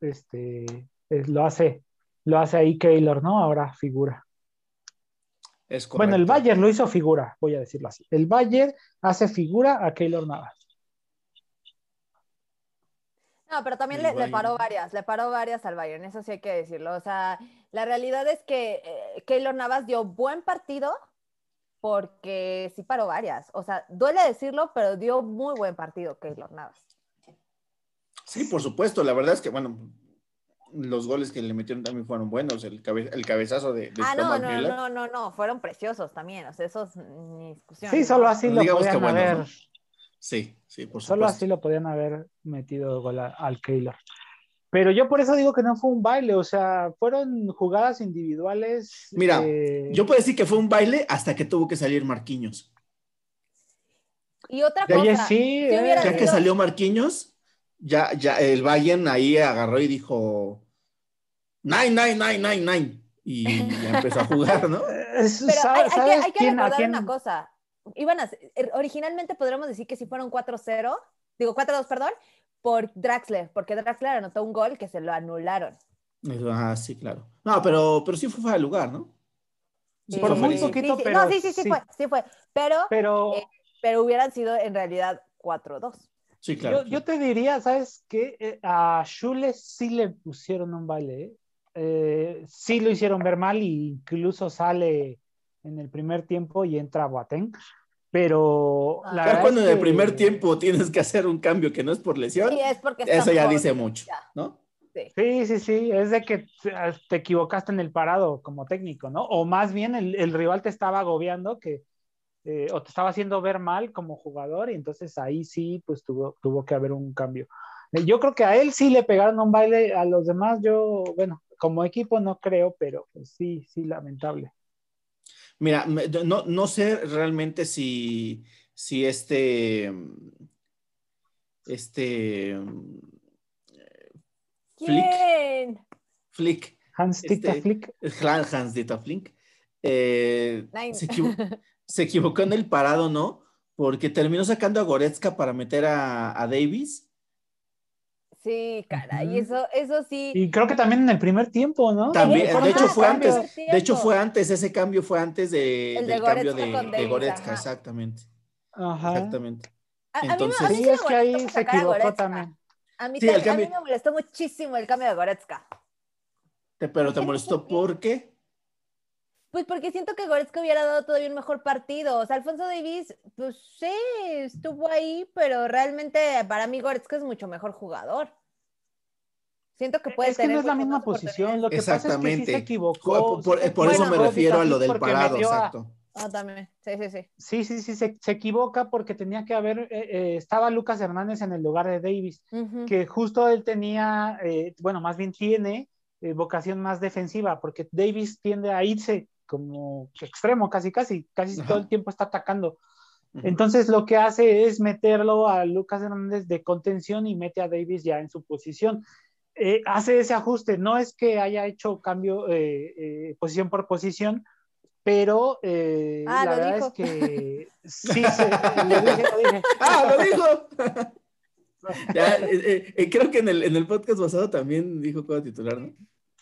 este es- lo hace, lo hace ahí Keylor, ¿no? Ahora figura. Es correcto. Bueno, el Bayern lo hizo figura, voy a decirlo así. El Bayern hace figura a Keylor Navas. No, pero también le, paró varias, le paró varias al Bayern, eso sí hay que decirlo. O sea, la realidad es que eh, Keylor Navas dio buen partido porque sí paró varias. O sea, duele decirlo, pero dio muy buen partido Keylor Navas. Sí, por supuesto. La verdad es que, bueno, los goles que le metieron también fueron buenos. El, cabe- el cabezazo de, de Ah, no, Thomas no, Müller. no, no, no, fueron preciosos también. O sea, esos ni discusión. Sí, solo ¿no? así lo Digamos podían buenos, haber, ¿no? Sí, sí, por solo supuesto. así lo podían haber metido gol a- al Keylor. Pero yo por eso digo que no fue un baile, o sea, fueron jugadas individuales. Mira, eh, Yo puedo decir que fue un baile hasta que tuvo que salir Marquinhos. Y otra cosa, sí, si eh, Ya que salió Marquinhos, ya, ya el Bayern ahí agarró y dijo nine, nine, nine, nine, nine. Y ya [laughs] empezó a jugar, ¿no? es- Pero ¿sabe- hay, hay que, ¿sabes hay que recordar quién- una cosa. Iban a, originalmente podríamos decir que sí fueron 4-0, digo 4-2, perdón, por Draxler, porque Draxler anotó un gol que se lo anularon. Ah, sí, claro. No, pero, pero sí fue fuera de lugar, ¿no? Sí, Por fue muy poquito, sí, sí. pero No, sí, sí, sí, sí. fue, sí fue. Pero, Pero Eh, pero hubieran sido en realidad 4-2. Sí, claro. yo, yo te diría, ¿sabes qué? Eh, a Schule sí le pusieron un baile. ¿eh? Eh, sí lo hicieron ver mal e incluso sale en el primer tiempo y entra Boateng. Pero Ah. la cuando es en el que- primer tiempo tienes que hacer un cambio que no es por lesión, Sí, es porque eso ya dice mucho, ya. ¿no? Sí, sí, sí, es de que te te equivocaste en el parado como técnico, ¿no? O más bien el, el rival te estaba agobiando que, eh, o te estaba haciendo ver mal como jugador y entonces ahí sí, pues tuvo, tuvo que haber un cambio. Eh, Yo creo que a él sí le pegaron un baile, a los demás yo, bueno, como equipo no creo, pero pues sí, sí, lamentable. Mira, no, no sé realmente si, si este, este, ¿Quién? Flick. Hans Dieter este, Flick. Hans Dieter Flick. Eh, se, se, equivocó en el parado, ¿no? Porque terminó sacando a Goretzka para meter a, a Davis Sí, caray, y eso, eso sí. Y creo que también en el primer tiempo, ¿no? También, de hecho fue antes, de hecho fue antes, ese cambio fue antes de, del cambio de, de Goretzka, exactamente. Ajá. Exactamente. Entonces, a mí, a mí sí es que ahí se equivocó también. A mí, sí, a mí me molestó muchísimo el cambio de Goretzka. Pero te molestó [laughs] ¿por qué? Pues porque siento que Goretzka hubiera dado todavía un mejor partido. O sea, Alfonso Davis, pues sí, estuvo ahí, pero realmente para mí Goretzka es mucho mejor jugador. Siento que puede es que no es la misma posición, lo que pasa es que sí se equivocó. Por, eso me refiero a lo del parado, exacto. Ah, también, sí, sí, sí. Sí, sí, sí, se, se equivoca porque tenía que haber, eh, eh, estaba Lucas Hernández en el lugar de Davis, que justo él tenía, eh, bueno, más bien tiene vocación más defensiva, porque Davis tiende a irse como extremo, casi, casi, casi todo el tiempo está atacando. Entonces lo que hace es meterlo a Lucas Hernández de contención y mete a Davis ya en su posición. Eh, hace ese ajuste, no es que haya hecho cambio eh, eh, posición por posición, pero ah, la verdad es que [laughs] sí, se, lo dije, lo dije. ¡Ah, lo dijo! [laughs] creo que en el, en el podcast pasado también dijo cómo titular, ¿no?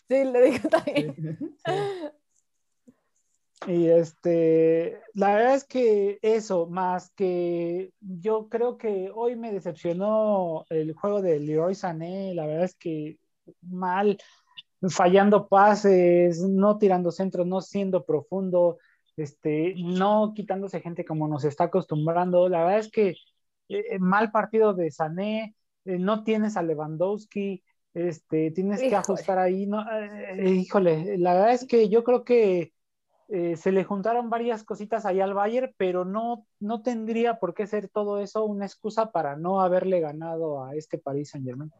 Sí, lo dijo también. Y este, la verdad es que eso, más que yo creo que hoy me decepcionó el juego de Leroy Sané, la verdad es que mal, fallando pases, no tirando centro, no siendo profundo, este, no quitándose gente como nos está acostumbrando. La verdad es que eh, mal partido de Sané, eh, no tienes a Lewandowski, este, tienes que ajustar ahí. No, eh, híjole, la verdad es que yo creo que eh, se le juntaron varias cositas ahí al Bayern, pero no, no tendría por qué ser todo eso una excusa para no haberle ganado a este Paris Saint Germain.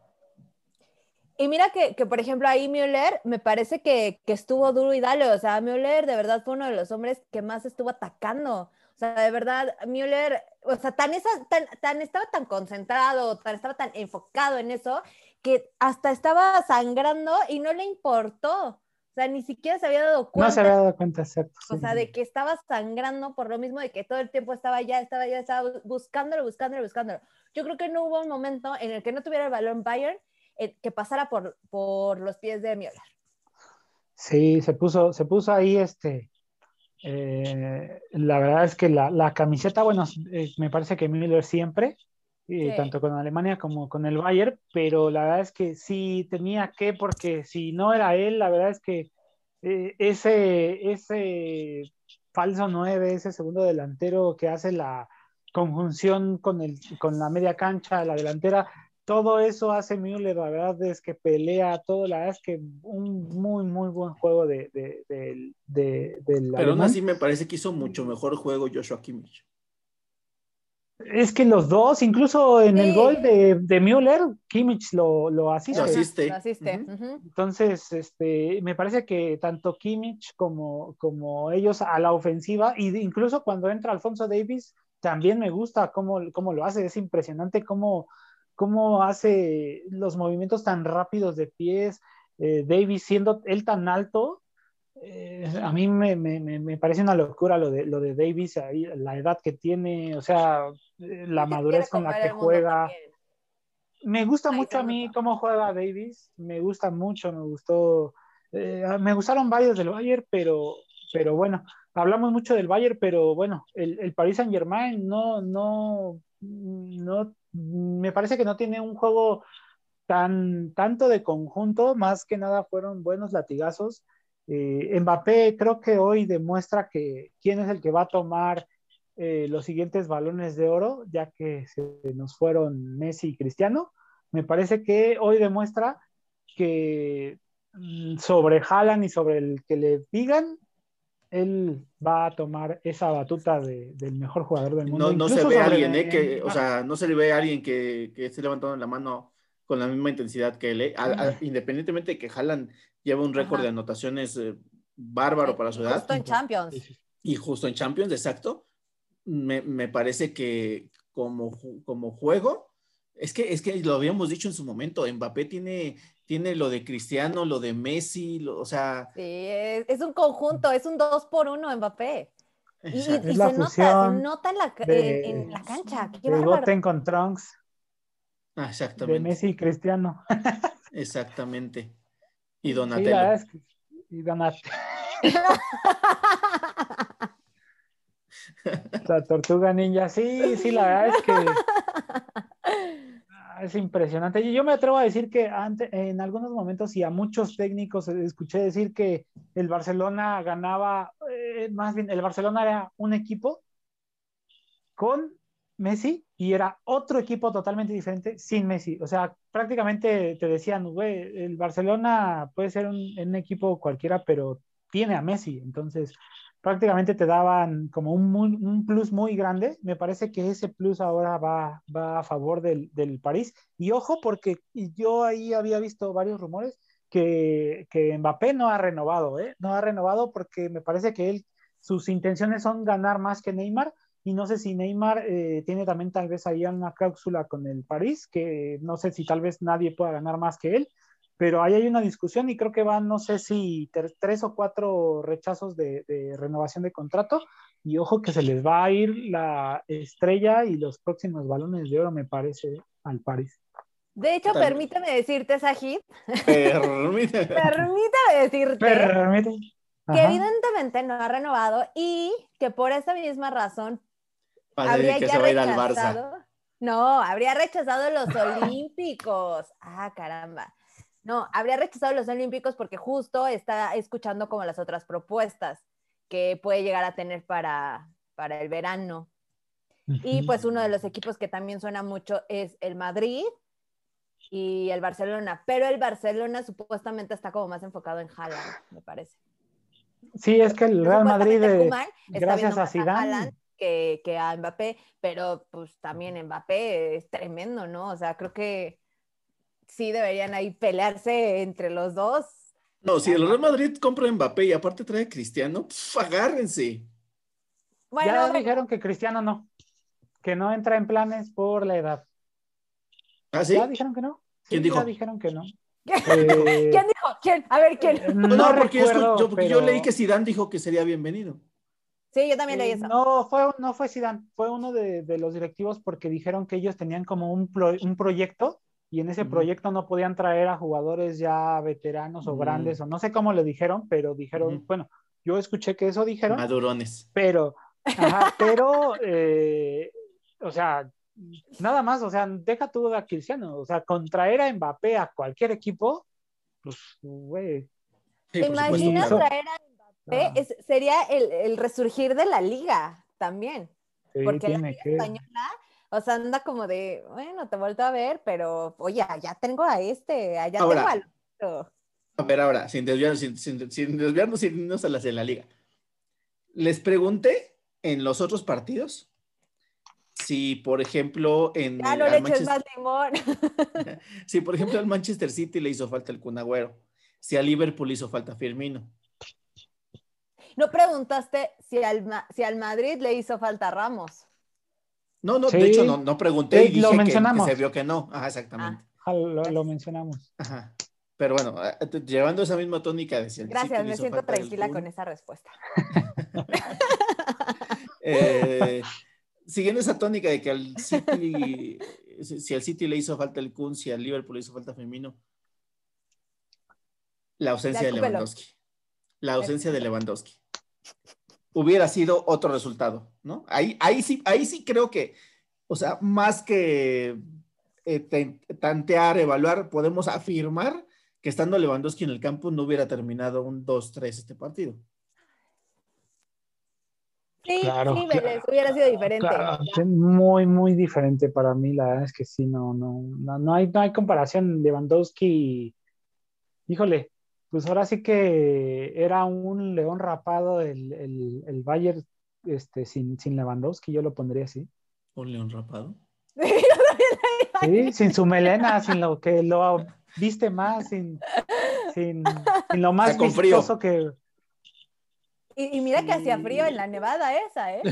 Y mira que, que, por ejemplo, ahí Müller me parece que, que, estuvo duro y dale. O sea, Müller de verdad fue uno de los hombres que más estuvo atacando. O sea, de verdad, Müller, o sea, tan, esa, tan, tan estaba tan concentrado, tan, estaba tan enfocado en eso, que hasta estaba sangrando y no le importó. O sea, ni siquiera se había dado cuenta. No se había dado cuenta, exacto. O sea, de que estaba sangrando por lo mismo de que todo el tiempo estaba allá, estaba allá, estaba buscándolo, buscándolo, buscándolo. Yo creo que no hubo un momento en el que no tuviera el balón Bayern eh, que pasara por, por los pies de Müller. Sí, se puso, se puso ahí este. Eh, la verdad es que la, la camiseta, bueno, eh, me parece que Müller siempre, tanto con Alemania como con el Bayern, pero la verdad es que sí tenía que, porque si no era él, la verdad es que eh, ese, ese falso 9, ese segundo delantero que hace la conjunción con, el, con la media cancha, la delantera, todo eso hace Müller, la verdad es que pelea todo, la verdad es que un muy, muy buen juego de, de, de, Pero aún así me parece que hizo mucho mejor juego Joshua Kimmich. Es que los dos, incluso en el gol de, de Müller, Kimmich lo, lo asiste. Lo asiste. asiste. Entonces, este, me parece que tanto Kimmich como, como ellos a la ofensiva, y incluso cuando entra Alfonso Davis, también me gusta cómo, cómo lo hace. Es impresionante cómo, cómo hace los movimientos tan rápidos de pies. Eh, Davis siendo él tan alto, eh, a mí me, me, me, parece una locura lo de, lo de Davis, ahí, la edad que tiene, o sea, la madurez con la que juega. Me gusta mucho a mí cómo juega Davis, me gusta mucho, me gustó, eh, me gustaron varios del Bayern, pero, pero bueno, hablamos mucho del Bayern, pero bueno, el, el Paris Saint Germain no, no, no, me parece que no tiene un juego tan, tanto de conjunto, más que nada fueron buenos latigazos. Eh, Mbappé creo que hoy demuestra que quién es el que va a tomar eh, los siguientes balones de oro, ya que se nos fueron Messi y Cristiano. Me parece que hoy demuestra que mm, sobre Haaland y sobre el que le digan, él va a tomar esa batuta del mejor jugador del mundo. No, se ve a alguien, eh, que, o sea, no se le ve a alguien que, que esté levantando la mano con la misma intensidad que él, independientemente de que Haaland lleva un récord de anotaciones eh, bárbaro para su edad. Justo en Champions. Y justo en Champions, exacto, me, me parece que como, como juego, es que, es que lo habíamos dicho en su momento, Mbappé tiene, tiene lo de Cristiano, lo de Messi, o sea... Sí, es, un conjunto, es un dos por uno Mbappé. Y, se, nota, se, nota, en la, en, la cancha. Qué de con Trunks. Ah, exactamente. De Messi y Cristiano. [laughs] Exactamente. Y Donatello. y Donatello. [laughs] [laughs] La tortuga ninja, sí, sí, la verdad es que [laughs] es impresionante. Y yo me atrevo a decir que antes, en algunos momentos y a muchos técnicos escuché decir que el Barcelona ganaba, eh, más bien, el Barcelona era un equipo con Messi y era otro equipo totalmente diferente sin Messi. O sea, prácticamente te decían, güey, el Barcelona puede ser un, un equipo cualquiera, pero tiene a Messi. Entonces, prácticamente te daban como un, un, plus muy grande. Me parece que ese plus ahora va, va a favor del, del, París. Y ojo, porque yo ahí había visto varios rumores que, que Mbappé no ha renovado, ¿eh? No ha renovado porque me parece que él, sus intenciones son ganar más que Neymar. Y no sé si Neymar eh, tiene también tal vez ahí una cláusula con el París, que no sé si tal vez nadie pueda ganar más que él pero ahí hay una discusión y creo que van, no sé si tres o cuatro rechazos de, renovación de contrato y ojo que se les va a ir la estrella y los próximos balones de oro, me parece, al París. De hecho, permíteme decirte, Sajid. [laughs] Permíteme. permíteme decirte. Que evidentemente no ha renovado y que por esa misma razón habría que se va a ir al Barça. No, habría rechazado los [laughs] Olímpicos. Ah, caramba. No, habría rechazado los Olímpicos porque justo está escuchando como las otras propuestas que puede llegar a tener para, para el verano. Y pues uno de los equipos que también suena mucho es el Madrid y el Barcelona, pero el Barcelona supuestamente está como más enfocado en Haaland, me parece. Sí, es que el Real Madrid, gracias a Zidane, que, que a Mbappé, pero pues también Mbappé es tremendo, ¿no? O sea, creo que sí deberían ahí pelearse entre los dos. No, si el Real Madrid compra Mbappé y aparte trae a Cristiano, agárrense. ya dijeron que Cristiano no, que no entra en planes por la edad. ¿Ah, sí? Ya dijeron que no. ¿Quién dijo? Ya dijeron que no. [laughs] Eh, ¿Quién dijo? ¿Quién? A ver, ¿quién? Eh, no, porque, yo, leí que Zidane dijo que sería bienvenido. Sí, yo también leí eso. No, fue, no fue Zidane, fue uno de, los directivos porque dijeron que ellos tenían como un, un proyecto y en ese proyecto no podían traer a jugadores ya veteranos o grandes, o no sé cómo le dijeron, pero dijeron, bueno, yo escuché que eso dijeron. Madurones. Pero, [laughs] pero, eh, o sea, nada más, o sea, deja tú a Cristiano, o sea, contraer a Mbappé a cualquier equipo, pues, güey. ¿Te imaginas traer a Mbappé? Ah. sería el, resurgir de la liga también. porque la liga española o sea, anda como de, bueno, te vuelto a ver, pero oye, ya tengo a este, allá tengo al otro. A ver, ahora, sin desviarnos, sin, sin, sin desviarnos, sin irnos a las de la liga. Les pregunté en los otros partidos si, por ejemplo, en. Ya no le eches más limón. [laughs] si, por ejemplo, al Manchester City le hizo falta el Cunagüero, si a Liverpool hizo falta Firmino. No preguntaste si al, si al Madrid le hizo falta Ramos. No, no, de hecho no, no pregunté y dije lo mencionamos. Que, se vio que no. Ajá, exactamente. Ah, lo, mencionamos. Ajá. Pero bueno, eh, llevando esa misma tónica de Gracias, me siento tranquila con esa respuesta. [laughs] eh, siguiendo esa tónica de que al City, [laughs] si al City le hizo falta el Kun, si al Liverpool le hizo falta Femino, la ausencia de Lewandowski. La ausencia de Lewandowski hubiera sido otro resultado, ¿no? Ahí, ahí, sí, ahí sí creo que, o sea, más que eh, tantear, evaluar, podemos afirmar que estando Lewandowski en el campo no hubiera terminado un 2-3 este partido. Sí, claro, sí, hubiera sido diferente. muy, muy diferente para mí, la verdad es que sí, no, no, no, no hay, no hay comparación. Lewandowski, híjole, pues ahora sí que era un león rapado el, el, Bayern este, sin, sin Lewandowski, yo lo pondría así. ¿Un león rapado? [laughs] sí, sin su melena, sin lo que lo viste más, sin, sin, lo más vistoso que... y, mira que hacía frío en la nevada esa, ¿eh?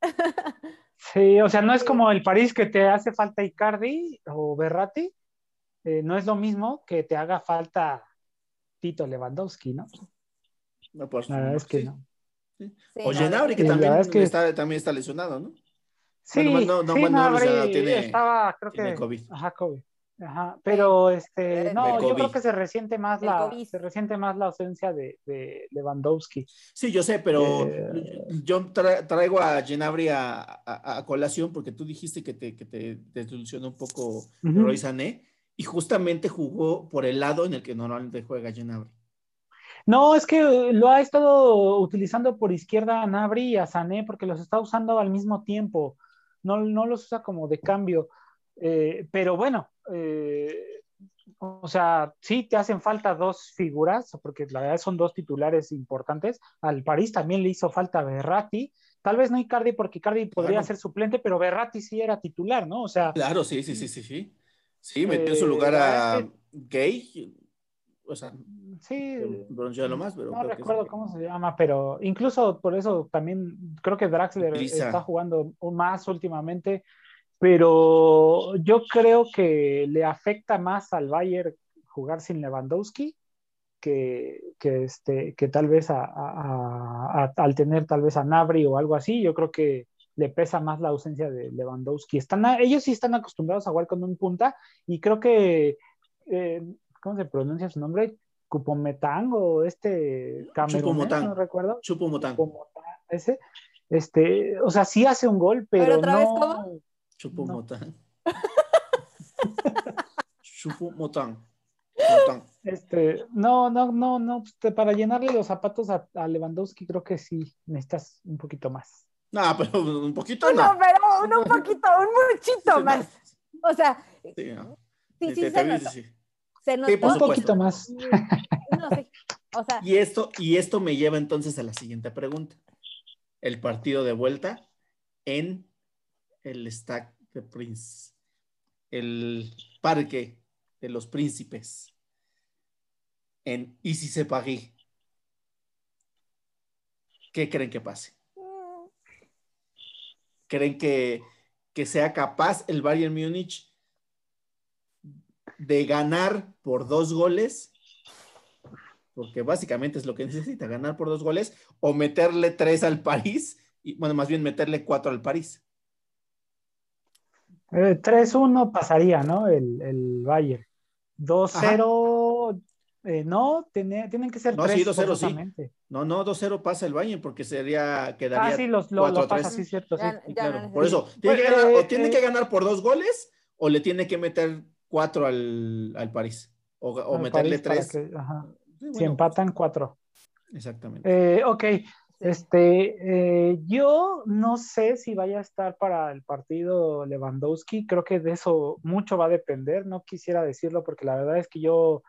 [laughs] Sí, o sea, no es como el París que te hace falta Icardi o Berratti, eh, no es lo mismo que te haga falta Tito Lewandowski, ¿no? No, pues, La verdad es que sí. no. O Genabri, que también, verdad es que- está, también está lesionado, ¿no? Sí, Bueno, no- no, sí, bueno, Gnabry lesionado, tiene- estaba, creo tiene que, COVID. ajá, COVID. Ajá, pero este, no, yo creo que se resiente más El la, COVID. se resiente más la ausencia de, de Lewandowski. Sí, yo sé, pero Eh, yo tra- traigo a Genabri a, a- a colación porque tú dijiste que te, que te desilusionó un poco. Roy Sané y justamente jugó por el lado en el que normalmente juega Genabri. No, es que lo ha estado utilizando por izquierda a Nabri y a Sané porque los está usando al mismo tiempo. No, no los usa como de cambio. Eh, pero bueno, eh, o sea, sí te hacen falta dos figuras, porque la verdad son dos titulares importantes. Al París también le hizo falta Berratti. Tal vez no Icardi, porque Icardi podría Claro. ser suplente, pero Berratti sí era titular, ¿no? O sea, Claro, sí, sí, sí, sí, sí. Sí, metió en su Eh, lugar a Gay, o sea, sí. lo más, pero No recuerdo cómo se llama, pero incluso por eso también creo que Draxler está jugando más últimamente, pero yo creo que le afecta más al Bayern jugar sin Lewandowski que, que, este, que tal vez a- a- a- al tener tal vez a Nabri o algo así, yo creo que le pesa más la ausencia de Lewandowski. Están, a- ellos sí están acostumbrados a jugar con un punta y creo que, eh, ¿cómo se pronuncia su nombre? Cupometán o este Chupomotán. no recuerdo. Chupo Motán, Chupomotán, ese. Este, o sea, sí hace un gol, pero, ¿Pero otra vez no- cómo? Chupo No. [laughs] Este, no, no, no, no, pues, para llenarle los zapatos a, a Lewandowski creo que sí necesitas un poquito más. No, pero un poquito No, no. pero un, un poquito, un muchito Sí, más. O sea, Sí, ¿no? sí, Sí, se notó. sí. Se Sí, notó. por un supuesto. poquito más. No, sí. O sea, Y esto, y esto me lleva entonces a la siguiente pregunta. El partido de vuelta en el Stack de Prince, el parque de los príncipes, en Issy se Paris. ¿Qué creen que pase? ¿Creen que, que sea capaz el Bayern Múnich de ganar por dos goles? Porque básicamente es lo que [laughs] necesita, ganar por dos goles o meterle tres al París, y bueno, más bien meterle cuatro al París. Eh, 3-1 pasaría, ¿no? El, el Bayern. 2-0, eh, no, tiene- tienen que ser No, 3 sí, 2-0 sí. No, no, 2-0 pasa el Bayern porque sería, quedaría Ah, sí, los, lo, lo 4-3. pasa, sí, cierto, sí. Ya- Sí, ya no claro. Por eso, tiene, que Pues, ganar, eh, o tiene eh, que ganar por dos goles o le tiene que meter cuatro al, al París. O, o al meterle París tres. que- ajá. Sí, Si empatan, 4. Exactamente. Eh, ok, este, eh, yo no sé si vaya a estar para el partido Lewandowski, creo que de eso mucho va a depender, no quisiera decirlo porque la verdad es que yo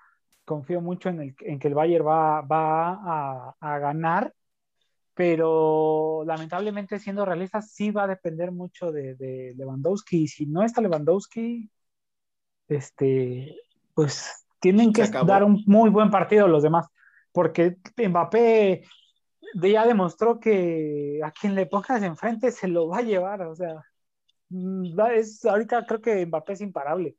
confío mucho en, el, en que el Bayern va, va a, a ganar, pero lamentablemente siendo realistas sí va a depender mucho de, de Lewandowski y si no está Lewandowski, este, pues tienen que dar un muy buen partido los demás, porque Mbappé ya demostró que a quien le pongas enfrente se lo va a llevar, o sea, mm, es, ahorita creo que Mbappé es imparable.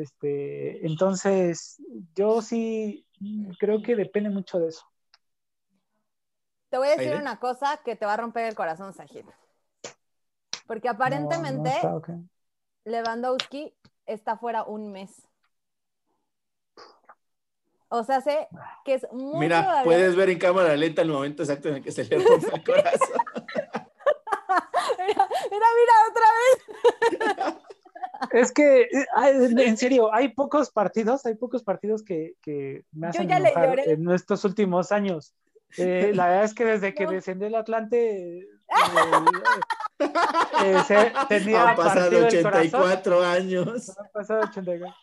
Este, entonces, yo sí mm, creo que depende mucho de eso. te voy a decir una cosa que te va a romper el corazón, Sajid. Porque No, no aparentemente está. Lewandowski está fuera un mes. O sea, sé que es muy Mira, probable- puedes ver en cámara lenta el momento exacto en el que se le rompe el corazón. [laughs] mira, mira, mira, otra vez. [laughs] Es que, eh, ay, en serio, hay pocos partidos, hay pocos partidos que, que me Yo hacen enojar lloré. en estos últimos años. Eh, la verdad es que desde que No. descendió el Atlante, [laughs] eh, eh, se- tenía Han pasado partido el corazón. 84 años. Han pasado 84.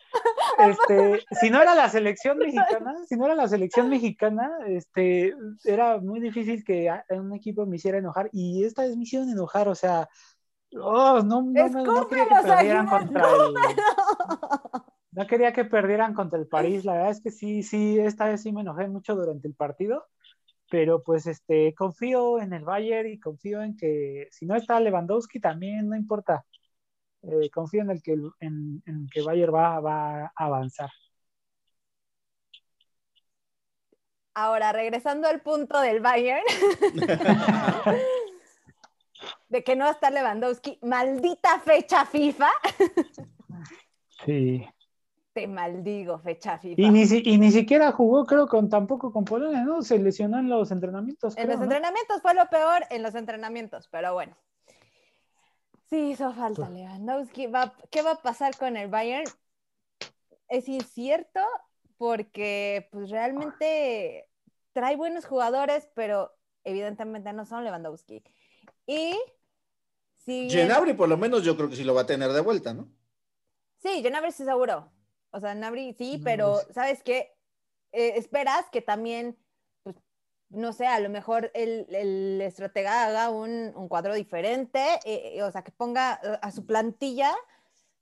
Este, si no era la selección mexicana, si no era la selección mexicana, este, era muy difícil que un equipo me hiciera enojar y esta vez me hicieron enojar, o sea, oh, no, no, quería que perdieran contra el, [laughs] no quería que perdieran contra el París, la verdad es que sí, sí, esta vez sí me enojé mucho durante el partido pero pues este, confío en el Bayern y confío en que si no está Lewandowski también no importa. Eh, confío en el que en, en que Bayern va, va a avanzar. Ahora, regresando al punto del Bayern, [laughs] [laughs] de que no va a estar Lewandowski, maldita fecha FIFA. Sí. Te maldigo, fecha FIFA. Y ni, y ni siquiera jugó, creo, con tampoco con Polonia, ¿no? Se lesionó en los entrenamientos. En los entrenamientos fue lo peor en los entrenamientos, pero bueno. Sí, hizo falta Lewandowski. ¿Qué va a pasar con el Bayern? Es incierto porque pues realmente trae buenos jugadores, pero evidentemente no son Lewandowski. Y si Genabri por lo menos yo creo que sí lo va a tener de vuelta, ¿no? Sí, Genabri sí seguro. O sea, Nabri sí, pero ¿sabes qué? Eh, esperas que también, pues, no sé, a lo mejor el, el estratega haga un, un cuadro diferente, eh, eh, o sea, que ponga a su plantilla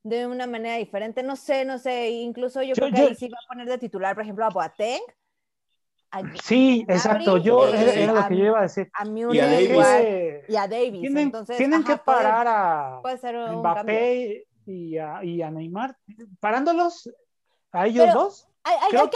de una manera diferente. No sé, no sé, incluso yo, creo que ahí sí va a poner de titular, por ejemplo, a Boateng. Sí, exacto, yo era, lo que yo iba a decir. A y a Davis. y a Davis. Tienen, Entonces, tienen que parar a puede ser Mbappé y a, y a Neymar. Parándolos, ¿A ellos dos? Hay, hay, Creo hay,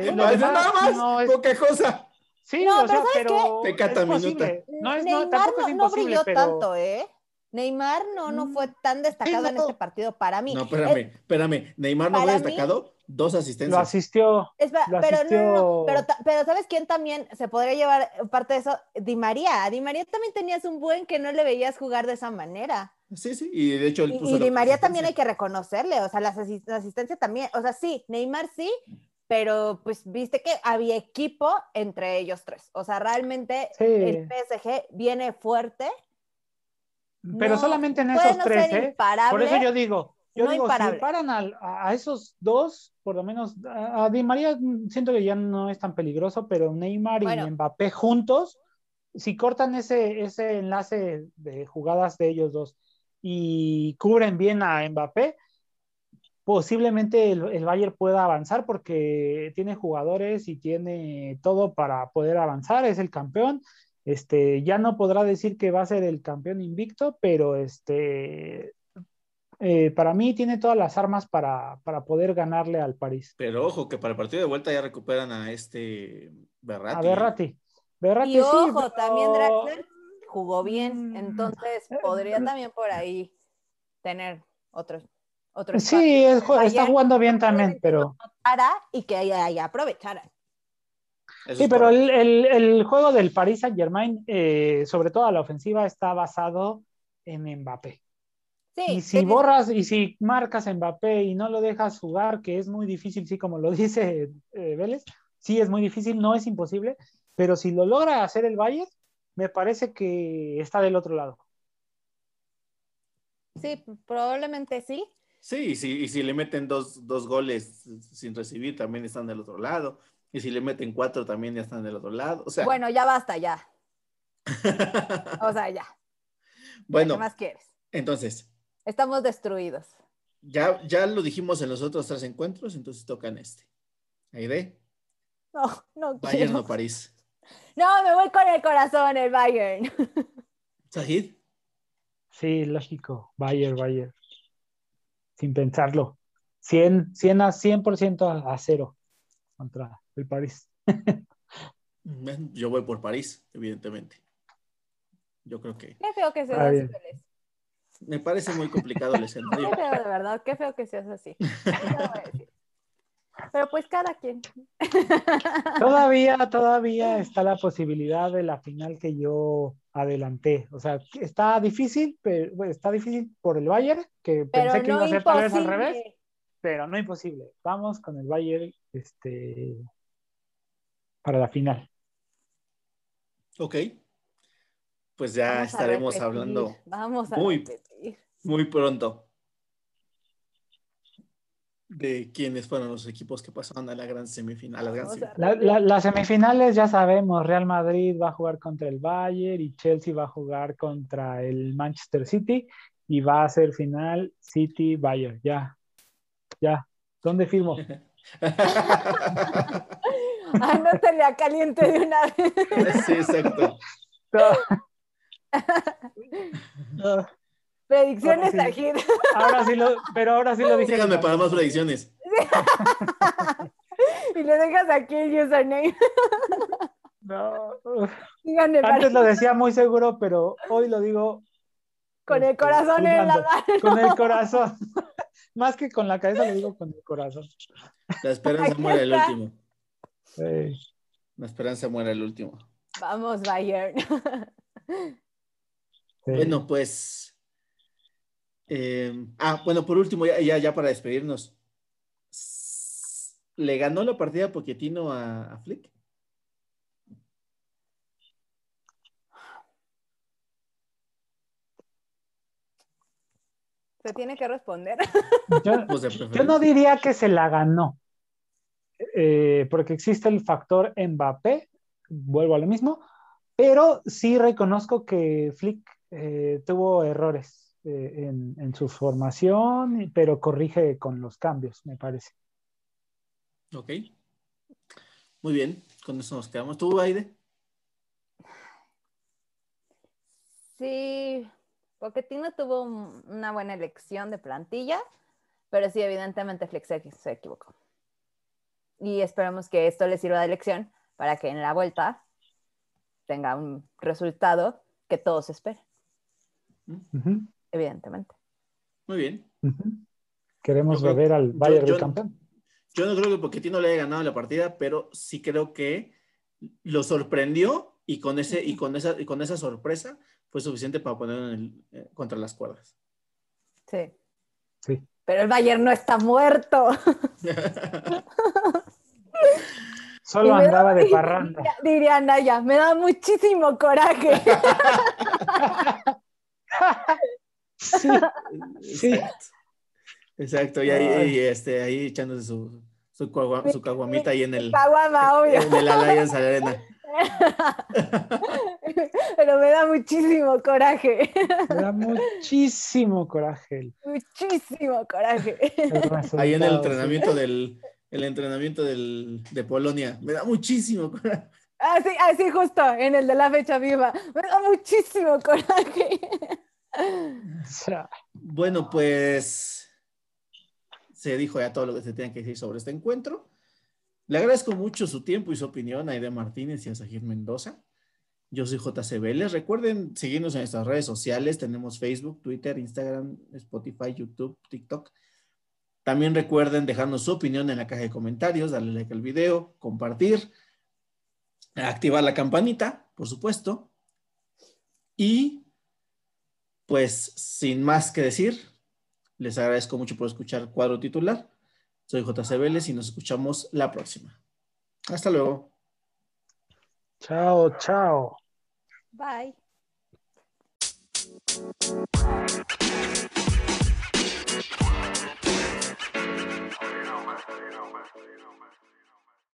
que, no, es nada más, no es... cosa. Sí, no, o sea, pero, es posible. No es, Neymar no, tampoco no, es no brilló pero... tanto, ¿eh? Neymar no, no fue tan destacado en este partido para mí. No, espérame, eh, espérame. Neymar no fue destacado, dos asistencias. Lo asistió. Lo pero asistió... no, no, pero, pero ¿sabes quién también se podría llevar parte de eso? Di María. Di María también tenías un buen que no le veías jugar de esa manera. Sí, sí, y de hecho... y, Di María también hay que reconocerle, o sea, la, asistencia también, o sea, sí, Neymar sí, pero pues viste que había equipo entre ellos tres, o sea, realmente el PSG viene fuerte. Pero solamente en esos tres, ¿eh? Por eso yo digo, yo digo, si paran a, a, esos dos, por lo menos a, Di María siento que ya no es tan peligroso, pero Neymar y Mbappé juntos, si cortan ese, ese enlace de jugadas de ellos dos y cubren bien a Mbappé, posiblemente el, Bayern pueda avanzar porque tiene jugadores y tiene todo para poder avanzar, es el campeón. Este, ya no podrá decir que va a ser el campeón invicto, pero este, eh, para mí tiene todas las armas para, poder ganarle al París. Pero ojo, que para el partido de vuelta ya recuperan a este Berratti. A Berratti. Berratti y ojo, también Draxler jugó bien, mm. entonces podría también por ahí tener otros. otros sí, está jugando bien también, pero... Para y que ahí, aprovechara. sí, pero el, juego del Paris Saint Germain, eh, sobre todo a la ofensiva, está basado en Mbappé. Sí, y si borras y si marcas a Mbappé y no lo dejas jugar, que es muy difícil, sí, como lo [laughs] dice eh, Vélez, sí es muy difícil, no es imposible, pero si lo logra hacer el Bayern, me parece que está del otro lado. Sí, probablemente sí. Sí, sí, y si le meten dos, goles sin recibir, también están del otro lado. Y si le meten cuatro, también ya están del otro lado. O sea... Bueno, ya basta, ya. [laughs] o sea, ya. Bueno. ¿Qué más quieres? Entonces. Estamos destruidos. Ya, ya lo dijimos en los otros tres encuentros, entonces tocan este. ¿Aide? No, no Bayern o París. No, me voy con el corazón, el Bayern. ¿Sahid? Sí, lógico. Bayern, Bayern. Sin pensarlo. 100, 100 a 100% a, cero contra el París. Yo voy por París, evidentemente. Yo creo que. Qué feo que así, Me parece muy complicado el [laughs] escenario. Qué feo, de verdad. Qué feo que seas así. Pero pues cada quien. [laughs] Todavía, todavía está la posibilidad de la final que yo adelanté. O sea, está difícil, pero está difícil por el Bayern, que pensé que iba a ser tal vez al revés, pero no imposible. Vamos con el Bayern este, para la final. Ok. Pues ya estaremos hablando Vamos a muy, muy pronto de quiénes fueron los equipos que pasaron a la gran semifinal. las semifinales ya sabemos, Real Madrid va a jugar contra el Bayern y Chelsea va a jugar contra el Manchester City y va a ser final City-Bayern. Ya, ya. ¿Dónde firmo? [laughs] Anótale ya caliente de una vez. Sí, exacto. No, [laughs] Predicciones Ahora sí. aquí. ahora sí lo, pero ahora sí lo dije. Síganme para más predicciones. [laughs] y le dejas aquí el username. No. Antes lo decía muy seguro, pero hoy lo digo con el este, corazón en la mano. con el corazón. [laughs] Más que con la cabeza, lo digo con el corazón. La esperanza Aquí muere el último. Sí, La esperanza muere el último. Vamos, Bayern. Sí. Bueno, pues. eh, ah, bueno, por último, ya, ya, ya para despedirnos. ¿Le ganó la partida Pochettino a, a Flick? Se tiene que responder. Yo, [laughs] Pues yo no diría que se la ganó, eh, porque existe el factor Mbappé, vuelvo a lo mismo, pero sí reconozco que Flick eh, tuvo errores eh, en, en su formación, pero corrige con los cambios, me parece. Ok. Muy bien, con eso nos quedamos. ¿Tú, Aide? Sí, Pochettino tuvo un- una buena elección de plantilla, pero sí, evidentemente Flick se, equivocó. Y esperemos que esto le sirva de lección para que en la vuelta tenga un resultado que todos evidentemente. Muy bien. Queremos Yo creo- ver al Bayern yo- campeón. Yo no creo que Pochettino le haya ganado la partida, pero sí creo que lo sorprendió y con, ese, y con, esa, y con esa sorpresa fue suficiente para ponerlo en el- eh, contra las cuerdas. Sí. Sí. Pero el Bayern no está muerto. Solo da- andaba de parranda. Diría, diría Naya, me da muchísimo coraje. [laughs] Sí, Sí. Exacto. Exacto, y ahí, y, este, ahí echándose su, su, cagua- su caguamita ahí en el, Caguama, obvio. en el Arena. [laughs] Pero me da muchísimo coraje. me da muchísimo coraje. Muchísimo coraje. Ahí en el entrenamiento del el entrenamiento del, de Polonia. Me da muchísimo coraje. Así, así justo, en el de la fecha viva. Me da muchísimo coraje. [laughs] Bueno, pues se dijo ya todo lo que se tenía que decir sobre este encuentro. Le agradezco mucho su tiempo y su opinión a Aide Martínez y a Sajir Mendoza. Yo soy JC Vélez. Recuerden seguirnos en nuestras redes sociales. Tenemos Facebook, Twitter, Instagram, Spotify, YouTube, TikTok. También recuerden dejarnos su opinión en la caja de comentarios, darle like al video, compartir, activar la campanita, por supuesto. Y pues sin más que decir, les agradezco mucho por escuchar Cuadro Titular. Soy JC Vélez y nos escuchamos la próxima. Hasta luego. Chao, chao. Bye.